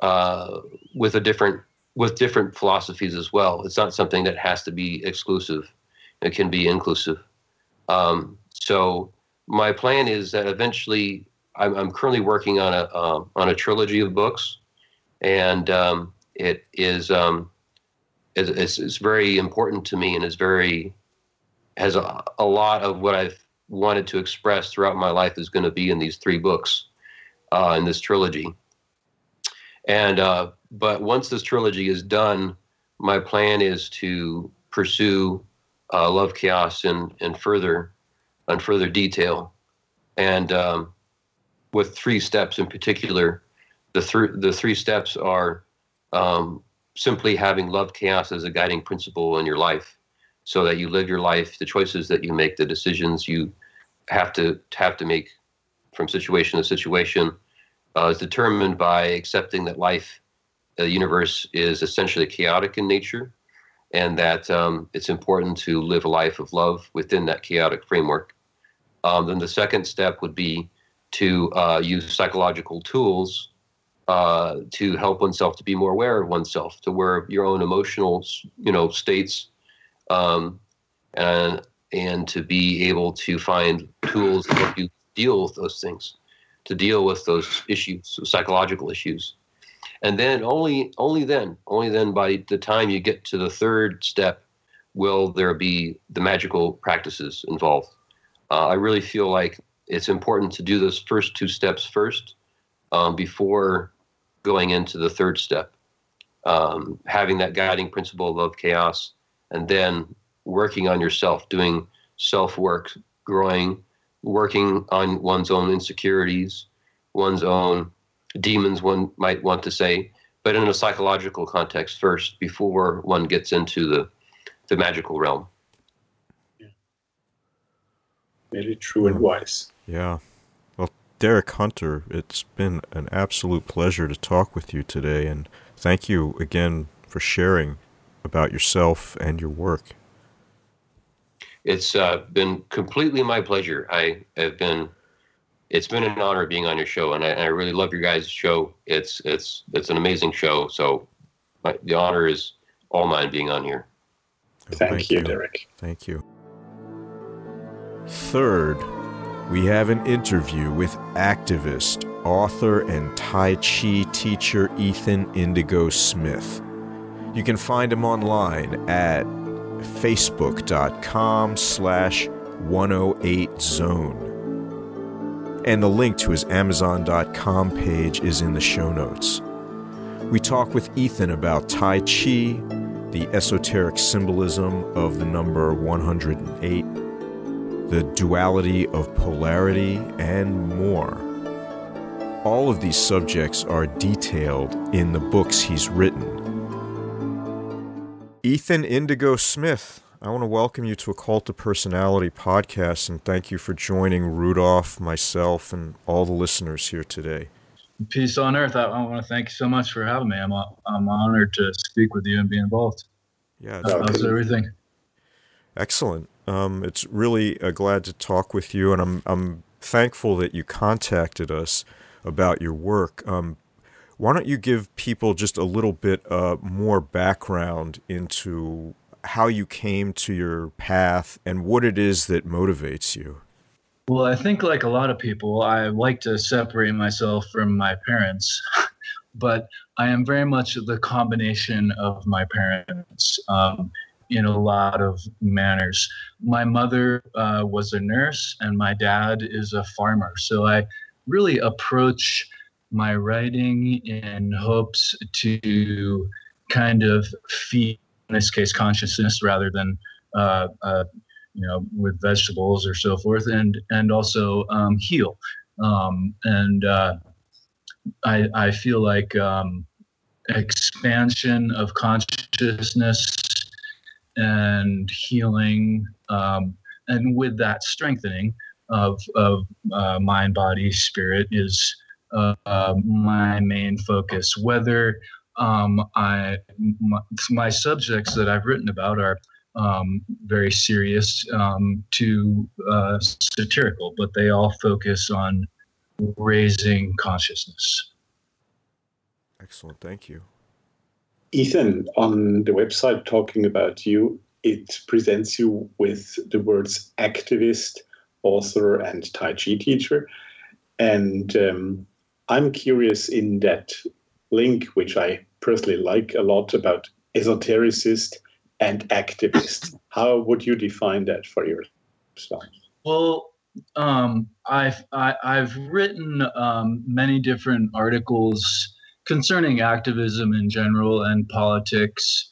uh, with a different with different philosophies as well. It's not something that has to be exclusive; it can be inclusive. Um, so my plan is that eventually, I'm, I'm currently working on a um, on a trilogy of books, and um, it is um, it's, it's very important to me and is very has a, a lot of what I've wanted to express throughout my life is going to be in these three books uh, in this trilogy. And uh, but once this trilogy is done, my plan is to pursue uh, Love Chaos in in further in further detail, and um, with three steps in particular. The three the three steps are um, simply having love chaos as a guiding principle in your life so that you live your life the choices that you make the decisions you have to have to make from situation to situation uh, is determined by accepting that life the universe is essentially chaotic in nature and that um, it's important to live a life of love within that chaotic framework. Um, then the second step would be to uh, use psychological tools uh, to help oneself to be more aware of oneself, to where your own emotional, you know, states, um, and and to be able to find tools to help you deal with those things, to deal with those issues, psychological issues, and then only only then, only then, by the time you get to the third step, will there be the magical practices involved. Uh, I really feel like it's important to do those first two steps first um, before going into the third step, um, having that guiding principle of chaos, and then working on yourself, doing self work, growing, working on one's own insecurities, one's own demons, one might want to say, but in a psychological context first before one gets into the, the magical realm. Yeah. Very true and wise. Yeah. Well, Derek Hunter, it's been an absolute pleasure to talk with you today, and thank you again for sharing about yourself and your work. It's uh, been completely my pleasure. I have been. It's been an honor being on your show, and I, and I really love your guys' show. It's it's it's an amazing show. So, my, the honor is all mine being on here. Thank, thank you, you, Derek. Thank you. Third, we have an interview with activist, author, and Tai Chi teacher Ethan Indigo Smith. You can find him online at facebook.com slash 108zone. And the link to his amazon.com page is in the show notes. We talk with Ethan about Tai Chi, the esoteric symbolism of the number 108, the duality of polarity, and more. All of these subjects are detailed in the books he's written. Ethan Indigo Smith, I want to welcome you to Occult of Personality podcast and thank you for joining Rudolph, myself, and all the listeners here today. Peace on earth. I, want to thank you so much for having me. I'm, I'm honored to speak with you and be involved. Yeah. How's everything? Excellent. Um, it's really uh, glad to talk with you, and I'm I'm thankful that you contacted us about your work. Um, why don't you give people just a little bit uh, more background into how you came to your path and what it is that motivates you? Well, I think like a lot of people, I like to separate myself from my parents, but I am very much the combination of my parents. Um, in a lot of manners. My mother uh, was a nurse, and my dad is a farmer. So I really approach my writing in hopes to kind of feed, in this case, consciousness rather than. Uh, uh, you know, with vegetables or so forth, and and also um, heal. Um, and uh, I, I feel like um, expansion of consciousness and healing, um, and with that strengthening of, of uh, mind, body, spirit is uh, my main focus. Whether um, I my, my, subjects that I've written about are um, very serious um, to uh, satirical, but they all focus on raising consciousness. Excellent, thank you. Ethan, on the website talking about you, it presents you with the words activist, author, and Tai Chi teacher. And um, I'm curious in that link, which I personally like a lot about esotericist and activist. How would you define that for yourself? Well, um, I've I, have i have written um, many different articles concerning activism in general and politics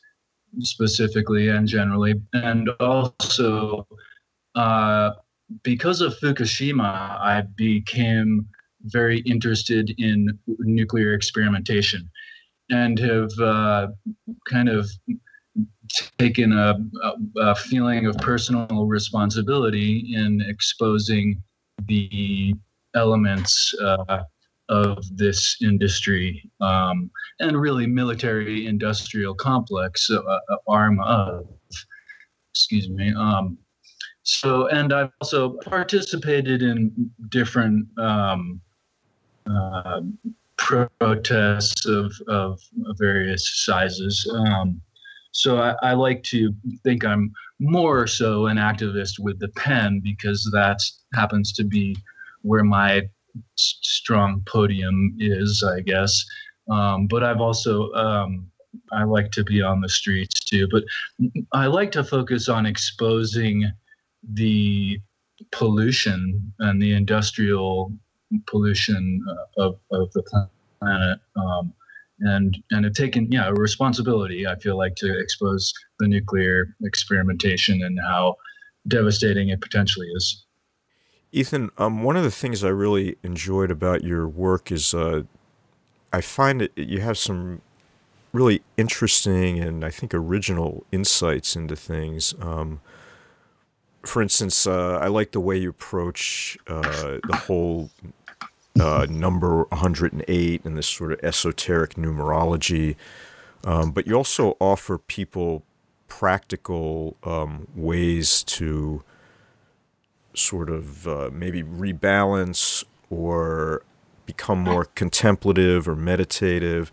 specifically and generally, and also uh, because of Fukushima, I became very interested in nuclear experimentation and have uh, kind of taken a, a, a, feeling of personal responsibility in exposing the elements uh, of this industry um, and really military industrial complex uh, uh, arm of excuse me um, so and i've also participated in different um, uh, protests of, of various sizes um, so I, I, like to think i'm more so an activist with the pen because that happens to be where my strong podium is, I guess. Um, but I've also um, I like to be on the streets too. But I like to focus on exposing the pollution and the industrial pollution uh, of, of the planet. Um, and and have taken yeah a responsibility I feel like to expose the nuclear experimentation and how devastating it potentially is. Ethan, um, one of the things I really enjoyed about your work is uh, I find that you have some really interesting and I think original insights into things. Um, for instance, uh, I like the way you approach uh, the whole uh, number 108 and this sort of esoteric numerology. Um, but you also offer people practical um, ways to sort of uh, maybe rebalance or become more contemplative or meditative.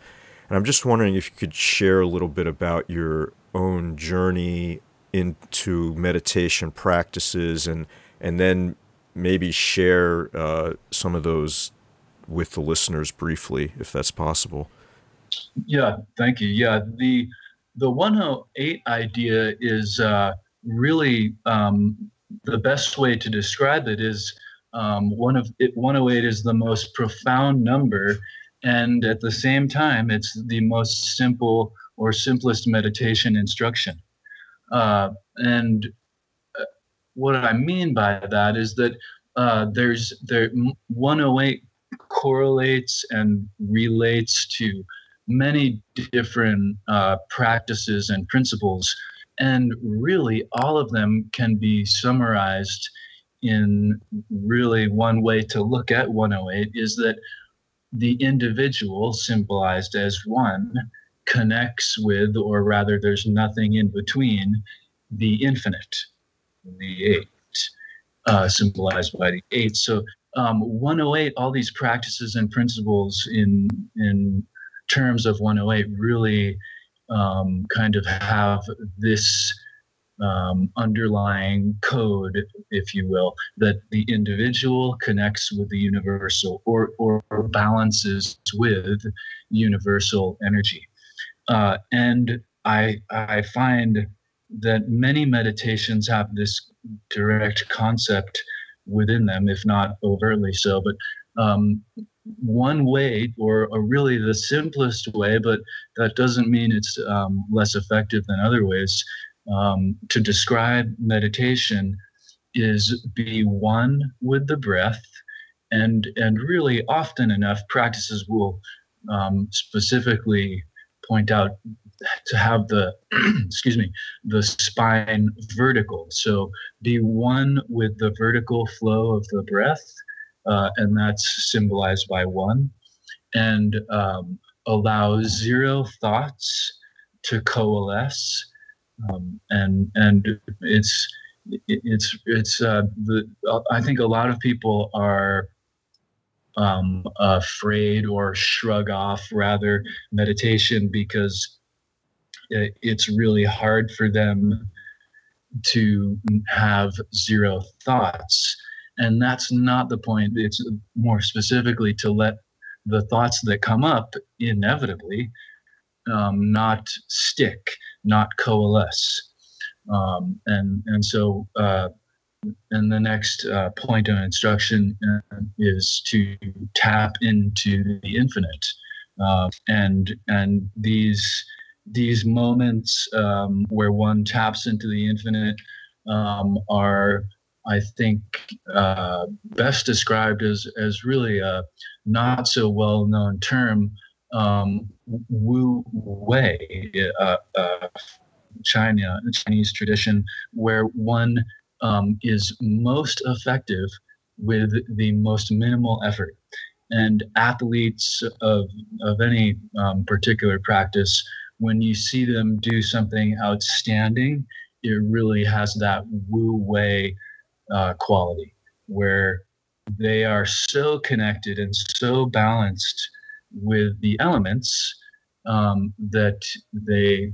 And I'm just wondering if you could share a little bit about your own journey into meditation practices and and then maybe share uh, some of those with the listeners briefly, if that's possible. Yeah, thank you. Yeah, the the 108 idea is uh, really um, the best way to describe it is um, one of it, 108 is the most profound number, and at the same time, it's the most simple or simplest meditation instruction. Uh, and what I mean by that is that uh, there's there 108 correlates and relates to many different uh, practices and principles. And really, all of them can be summarized in really one way to look at 108 is that the individual, symbolized as one, connects with, or rather, there's nothing in between, the infinite, the eight, uh, symbolized by the eight. So, um, 108, all these practices and principles in in terms of 108 really um, kind of have this um, underlying code, if you will, that the individual connects with the universal or, or balances with universal energy. Uh, and I, I find that many meditations have this direct concept within them, if not overtly so. But um, one way, or, or, really the simplest way, but that doesn't mean it's um, less effective than other ways, um, to describe meditation is be one with the breath and and really often enough, practices will um, specifically point out to have the excuse me the spine vertical. So be one with the vertical flow of the breath uh, and that's symbolized by one and um, allow zero thoughts to coalesce um, and and it's it's it's uh, the I think a lot of people are um, afraid or shrug off rather meditation because it's really hard for them to have zero thoughts. And that's not the point. It's more specifically to let the thoughts that come up inevitably um, not stick not coalesce. Um, and and so uh, and the next uh, point of instruction uh, is to tap into the infinite. Uh, and and these these moments um, where one taps into the infinite um, are I think uh, best described as as really a not so well known term um, Wu Wei, uh, uh, China Chinese tradition, where one um, is most effective with the most minimal effort. And athletes of, of any um, particular practice, when you see them do something outstanding, it really has that Wu Wei uh, quality where they are so connected and so balanced with the elements um, that they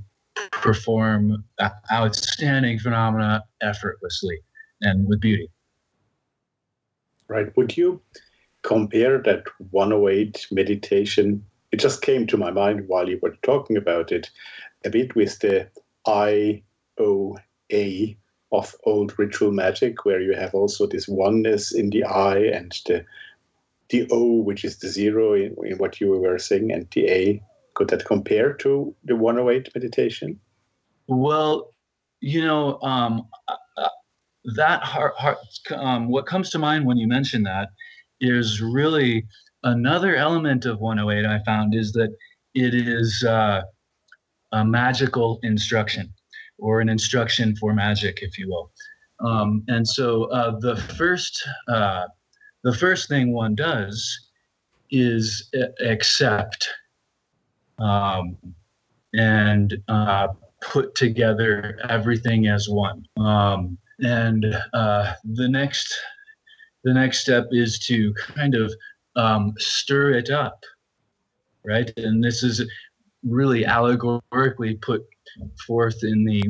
perform outstanding phenomena effortlessly and with beauty. Right. Would you compare that 108 meditation? It just came to my mind while you were talking about it a bit with the IOA of old ritual magic, where you have also this oneness in the I and the the O, which is the zero in, in what you were saying, and the A could that compare to the 108 meditation? Well, you know, um, uh, that heart, heart um, what comes to mind when you mention that is really another element of 108 I found is that it is uh, a magical instruction or an instruction for magic, if you will. Um, and so uh, the first uh, the first thing one does is accept um, and uh, put together everything as one. Um, and uh, the next the next step is to kind of um, stir it up, right? And this is really allegorically put forth in the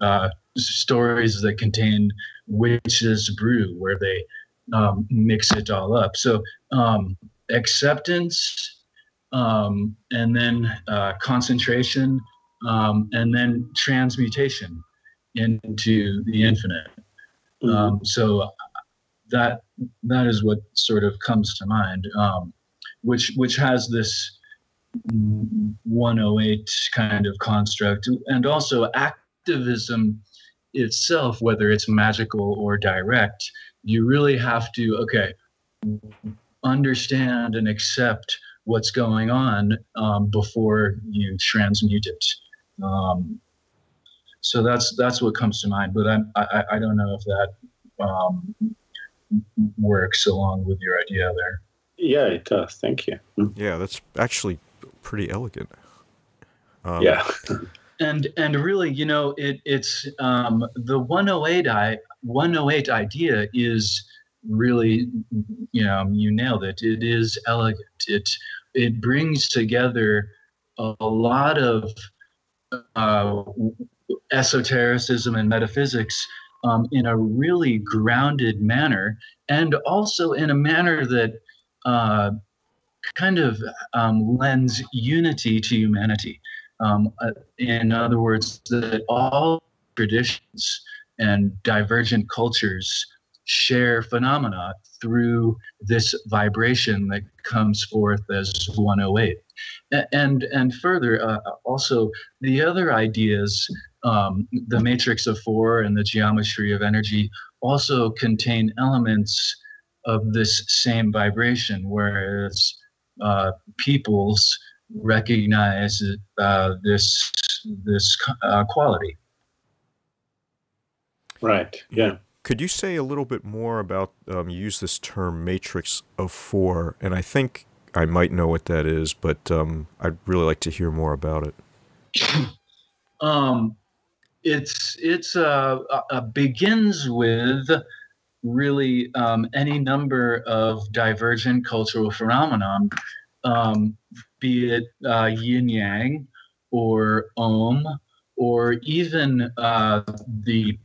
uh, stories that contain witches' brew, where they um, mix it all up. So um, acceptance um, and then uh, concentration, um, and then transmutation into the infinite. Mm-hmm. Um, so that that is what sort of comes to mind, um, which which has this 108 kind of construct, and also activism itself, whether it's magical or direct. You really have to okay understand and accept what's going on um, before you transmute it. Um, so that's that's what comes to mind. But I I, I don't know if that um, works along with your idea there. Yeah, it does. Thank you. Yeah, that's actually pretty elegant. Um, yeah. and and really, you know, it it's um, the 108 I 108 idea is really, you know, you nailed it. It is elegant. It it brings together a, a lot of uh, esotericism and metaphysics um, in a really grounded manner, and also in a manner that uh, kind of um, lends unity to humanity. Um, uh, in other words, that all traditions and divergent cultures share phenomena through this vibration that comes forth as 108 and and further uh, also the other ideas um, the matrix of four and the geometry of energy also contain elements of this same vibration, whereas uh, peoples recognize uh, this this uh, quality. Right. Yeah. Could you say a little bit more about? Um, you use this term "matrix of four, and I think I might know what that is, but um, I'd really like to hear more about it. um, it's it's uh, uh, begins with really um, any number of divergent cultural phenomenon, um, be it uh, yin yang or om, or even uh, the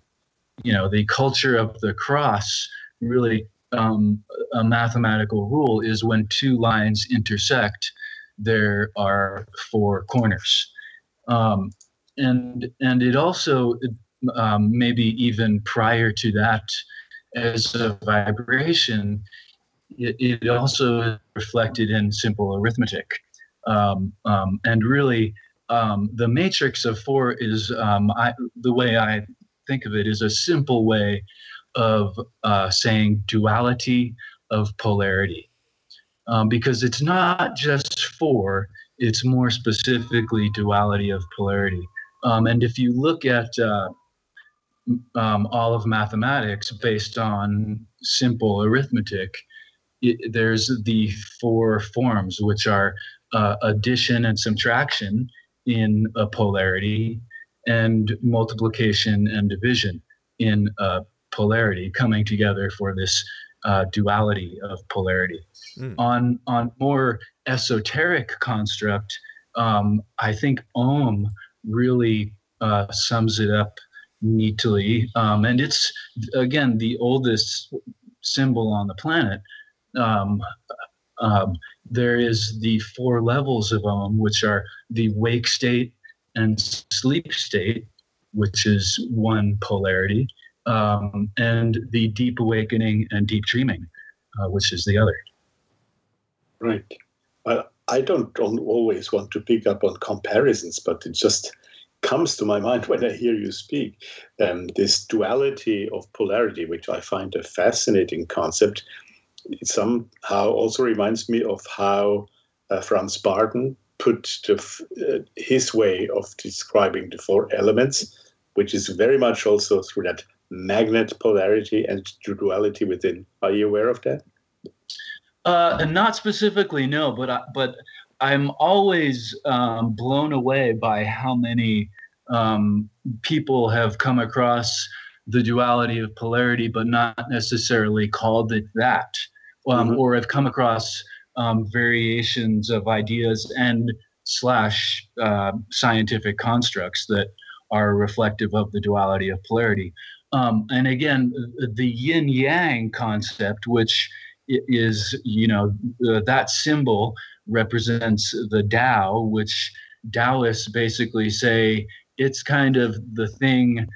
you know the culture of the cross. Really, um, a mathematical rule is when two lines intersect, there are four corners. Um, and and it also um, maybe even prior to that as a vibration it, it also reflected in simple arithmetic um, um, and really um, the matrix of four is I, the way i think of it is a simple way of uh, saying duality of polarity. Um, because it's not just four it's more specifically duality of polarity. Um, and if you look at uh, um, all of mathematics based on simple arithmetic, it, there's the four forms, which are uh, addition and subtraction in a polarity, and multiplication and division in a polarity, coming together for this uh, duality of polarity. Mm. On on more esoteric construct, um, I think Om really uh, sums it up neatly. Um, and it's, again, the oldest symbol on the planet. Um, um, there is the four levels of Om, which are the wake state and sleep state, which is one polarity, um, and the deep awakening and deep dreaming, uh, which is the other. Right. Well, I don't always want to pick up on comparisons, but it just comes to my mind when I hear you speak. Um, this duality of polarity, which I find a fascinating concept, it somehow also reminds me of how uh, Franz Bardon put uh, his way of describing the four elements, which is very much also through that magnet polarity and duality within. Are you aware of that? Uh, not specifically, no, but I, but I'm always um, blown away by how many um, people have come across the duality of polarity, but not necessarily called it that, um, mm-hmm. or have come across um, variations of ideas and slash uh, scientific constructs that are reflective of the duality of polarity. Um, and again, the yin yang concept, which is you know uh, that symbol represents the Tao, which Taoists basically say it's kind of the thing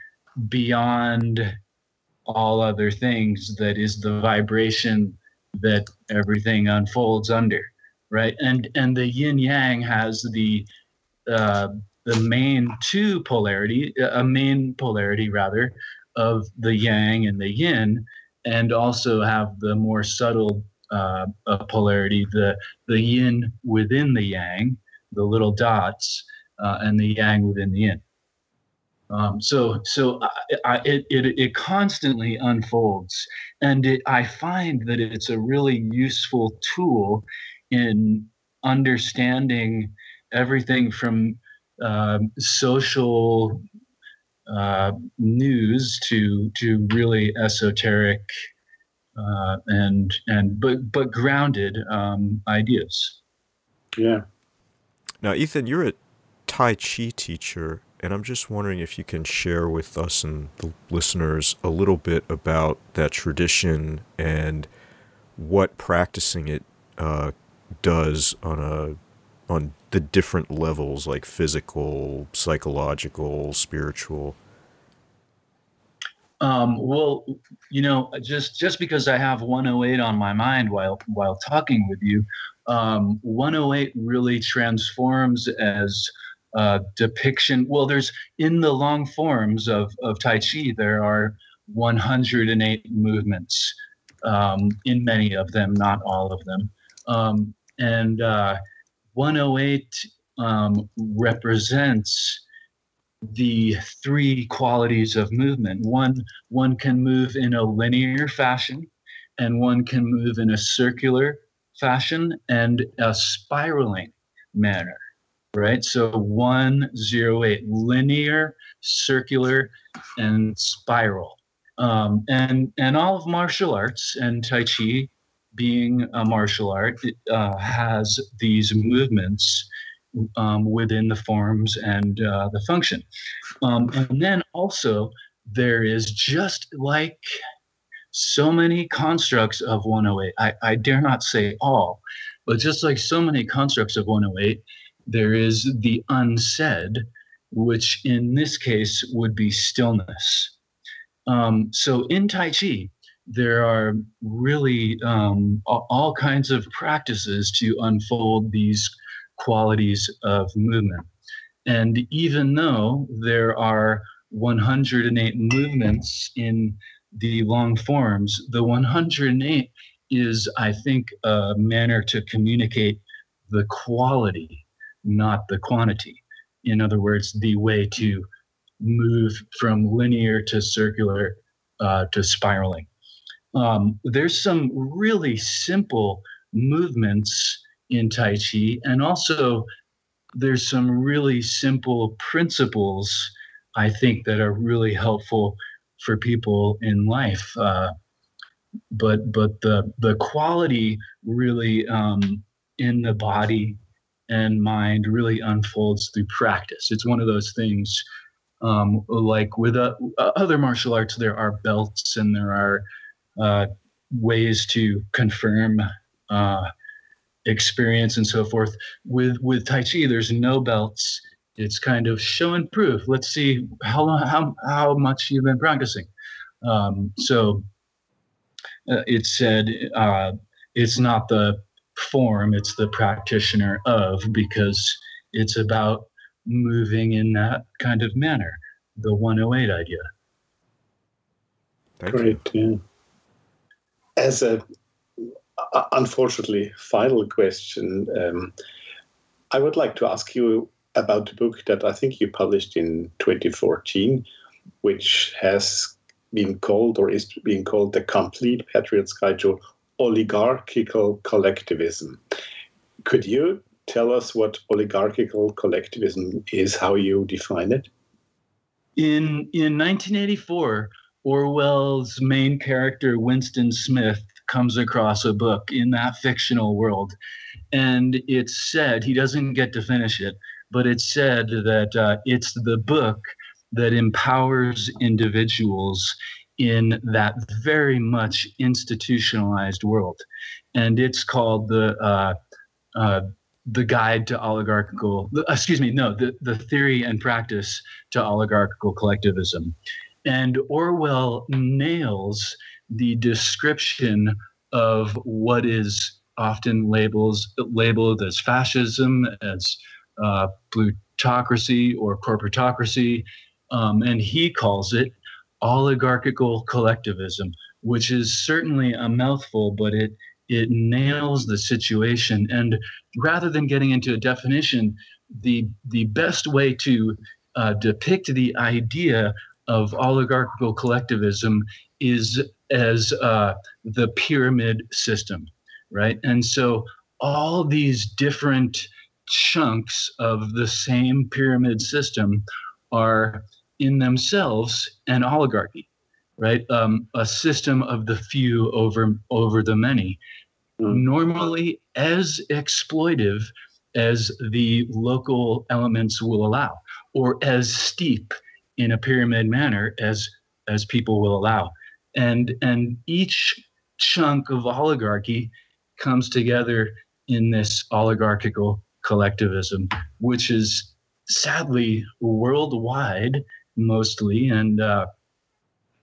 beyond all other things that is the vibration that everything unfolds under right and and the yin yang has the uh, the main two polarity a main polarity rather of the yang and the yin and also have the more subtle uh, polarity, the the yin within the yang, the little dots, uh, and the yang within the yin. Um, so so I, I, it, it it constantly unfolds, and it, I find that it's a really useful tool in understanding everything from um, social uh, news to to really esoteric uh, and and but but grounded um, ideas. Yeah. Now, Ethan, you're a Tai Chi teacher, and I'm just wondering if you can share with us and the listeners a little bit about that tradition and what practicing it uh, does on a on the different levels, like physical, psychological, spiritual. Um, well, you know, just just because I have 108 on my mind while while talking with you, um, 108 really transforms as a depiction. Well, there's in the long forms of of Tai Chi, there are 108 movements, um, in many of them, not all of them. Um, and uh, 108 um, represents the three qualities of movement. One, one can move in a linear fashion, and one can move in a circular fashion and a spiraling manner, right? So 108, linear, circular, and spiral. Um, and, and all of martial arts and Tai Chi being a martial art uh, has these movements um, within the forms and uh, the function. Um, and then also, there is just like so many constructs of 108, I, I dare not say all, but just like so many constructs of 108, there is the unsaid, which in this case would be stillness. Um, so in Tai Chi, there are really um, all kinds of practices to unfold these qualities of movement. And even though there are 108 movements in the long forms, the 108 is, I think, a manner to communicate the quality, not the quantity. In other words, the way to move from linear to circular uh, to spiraling. Um, there's some really simple movements in Tai Chi. And also, there's some really simple principles I think that are really helpful for people in life. Uh, but but the the quality really um, in the body and mind really unfolds through practice. It's one of those things. Um, like with uh, other martial arts, there are belts and there are uh, ways to confirm uh, experience and so forth. With with Tai Chi, there's no belts. It's kind of show and proof. Let's see how how how much you've been practicing. Um, so uh, it said uh, it's not the form; it's the practitioner of because it's about moving in that kind of manner. The 108 idea. Thank Great. You. Yeah. As a uh, unfortunately, final question. Um, I would like to ask you about the book that I think you published in 2014, which has been called or is being called The Complete Patriot's Guide to Oligarchical Collectivism. Could you tell us what oligarchical collectivism is, how you define it? In, in 1984, Orwell's main character, Winston Smith, comes across a book in that fictional world. And it's said, he doesn't get to finish it, but it's said that uh, it's the book that empowers individuals in that very much institutionalized world. And it's called the uh, uh, the guide to oligarchical excuse me no the, the theory and practice to oligarchical collectivism and orwell nails the description of what is often labels labeled as fascism, as uh, plutocracy or corporatocracy, um, and he calls it oligarchical collectivism, which is certainly a mouthful, but it it nails the situation. And rather than getting into a definition, the the best way to uh, depict the idea of oligarchical collectivism is as uh, the pyramid system, right? And so all these different chunks of the same pyramid system are in themselves an oligarchy, right? Um, a system of the few over over the many, mm. normally as exploitive as the local elements will allow, or as steep in a pyramid manner as as people will allow and and each chunk of oligarchy comes together in this oligarchical collectivism which is sadly worldwide mostly and uh,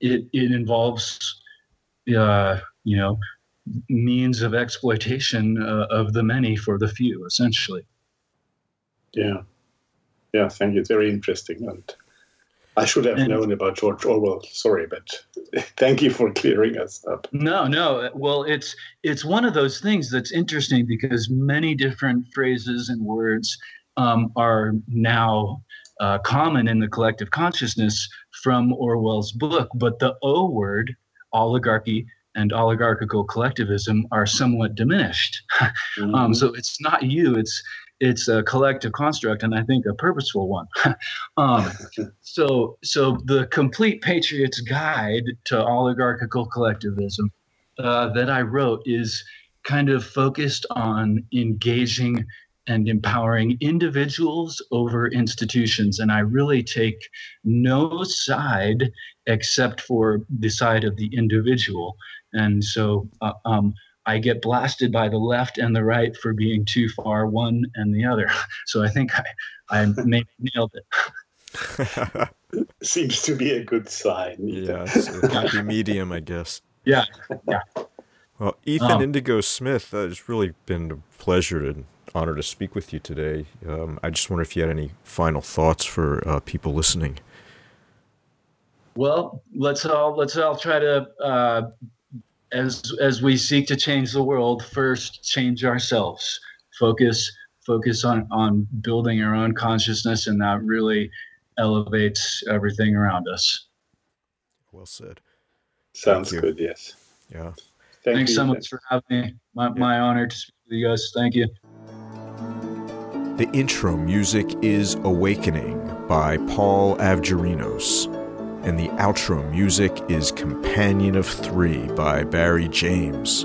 it it involves uh, you know means of exploitation uh, of the many for the few essentially yeah yeah thank you it's very interesting and I should have And- known about George Orwell. Sorry, but thank you for clearing us up. No, no. Well, it's it's one of those things that's interesting because many different phrases and words um, are now uh, common in the collective consciousness from Orwell's book, but the O word, oligarchy and oligarchical collectivism, are somewhat diminished. Um, so it's not you; it's it's a collective construct, and I think a purposeful one. um, so so the complete Patriot's Guide to Oligarchical Collectivism uh, that I wrote is kind of focused on engaging and empowering individuals over institutions, and I really take no side except for the side of the individual, and so. Uh, um, I get blasted by the left and the right for being too far one and the other. So I think I, I maybe nailed it. Seems to be a good sign. yeah, it's a happy medium, I guess. Yeah, yeah. Well, Ethan Um, Indigo Smith, uh, it's really been a pleasure and honor to speak with you today. Um, I just wonder if you had any final thoughts for uh, people listening. Well, let's all let's all try to uh, as as we seek to change the world, first change ourselves. Focus focus on on building our own consciousness, and that really elevates everything around us. Well said. Sounds good, yes. Yeah. Thank Thanks you. so much for having me. My, my honor to speak with you guys. Thank you. The intro music is Awakening by Paul Avgerinos, and the outro music is Companion of Three by Barry James.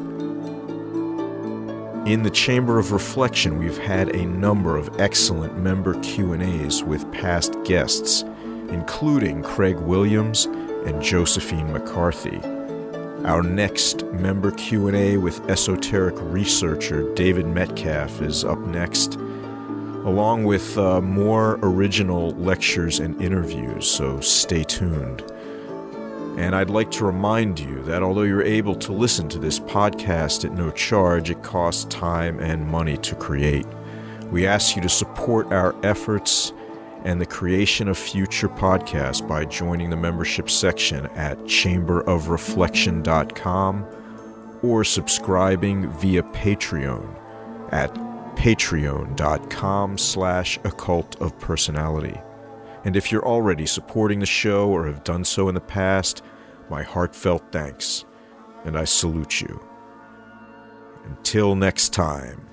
In the Chamber of Reflection, we've had a number of excellent member Q&As with past guests, including Craig Williams and Josephine McCarthy. Our next member Q&A with esoteric researcher David Metcalf is up next along with uh, more original lectures and interviews, so stay tuned. And I'd like to remind you that although you're able to listen to this podcast at no charge, it costs time and money to create. We ask you to support our efforts and the creation of future podcasts by joining the membership section at chamberofreflection.com or subscribing via Patreon at patreon.com slash occult of personality. And if you're already supporting the show or have done so in the past, my heartfelt thanks, and I salute you. Until next time.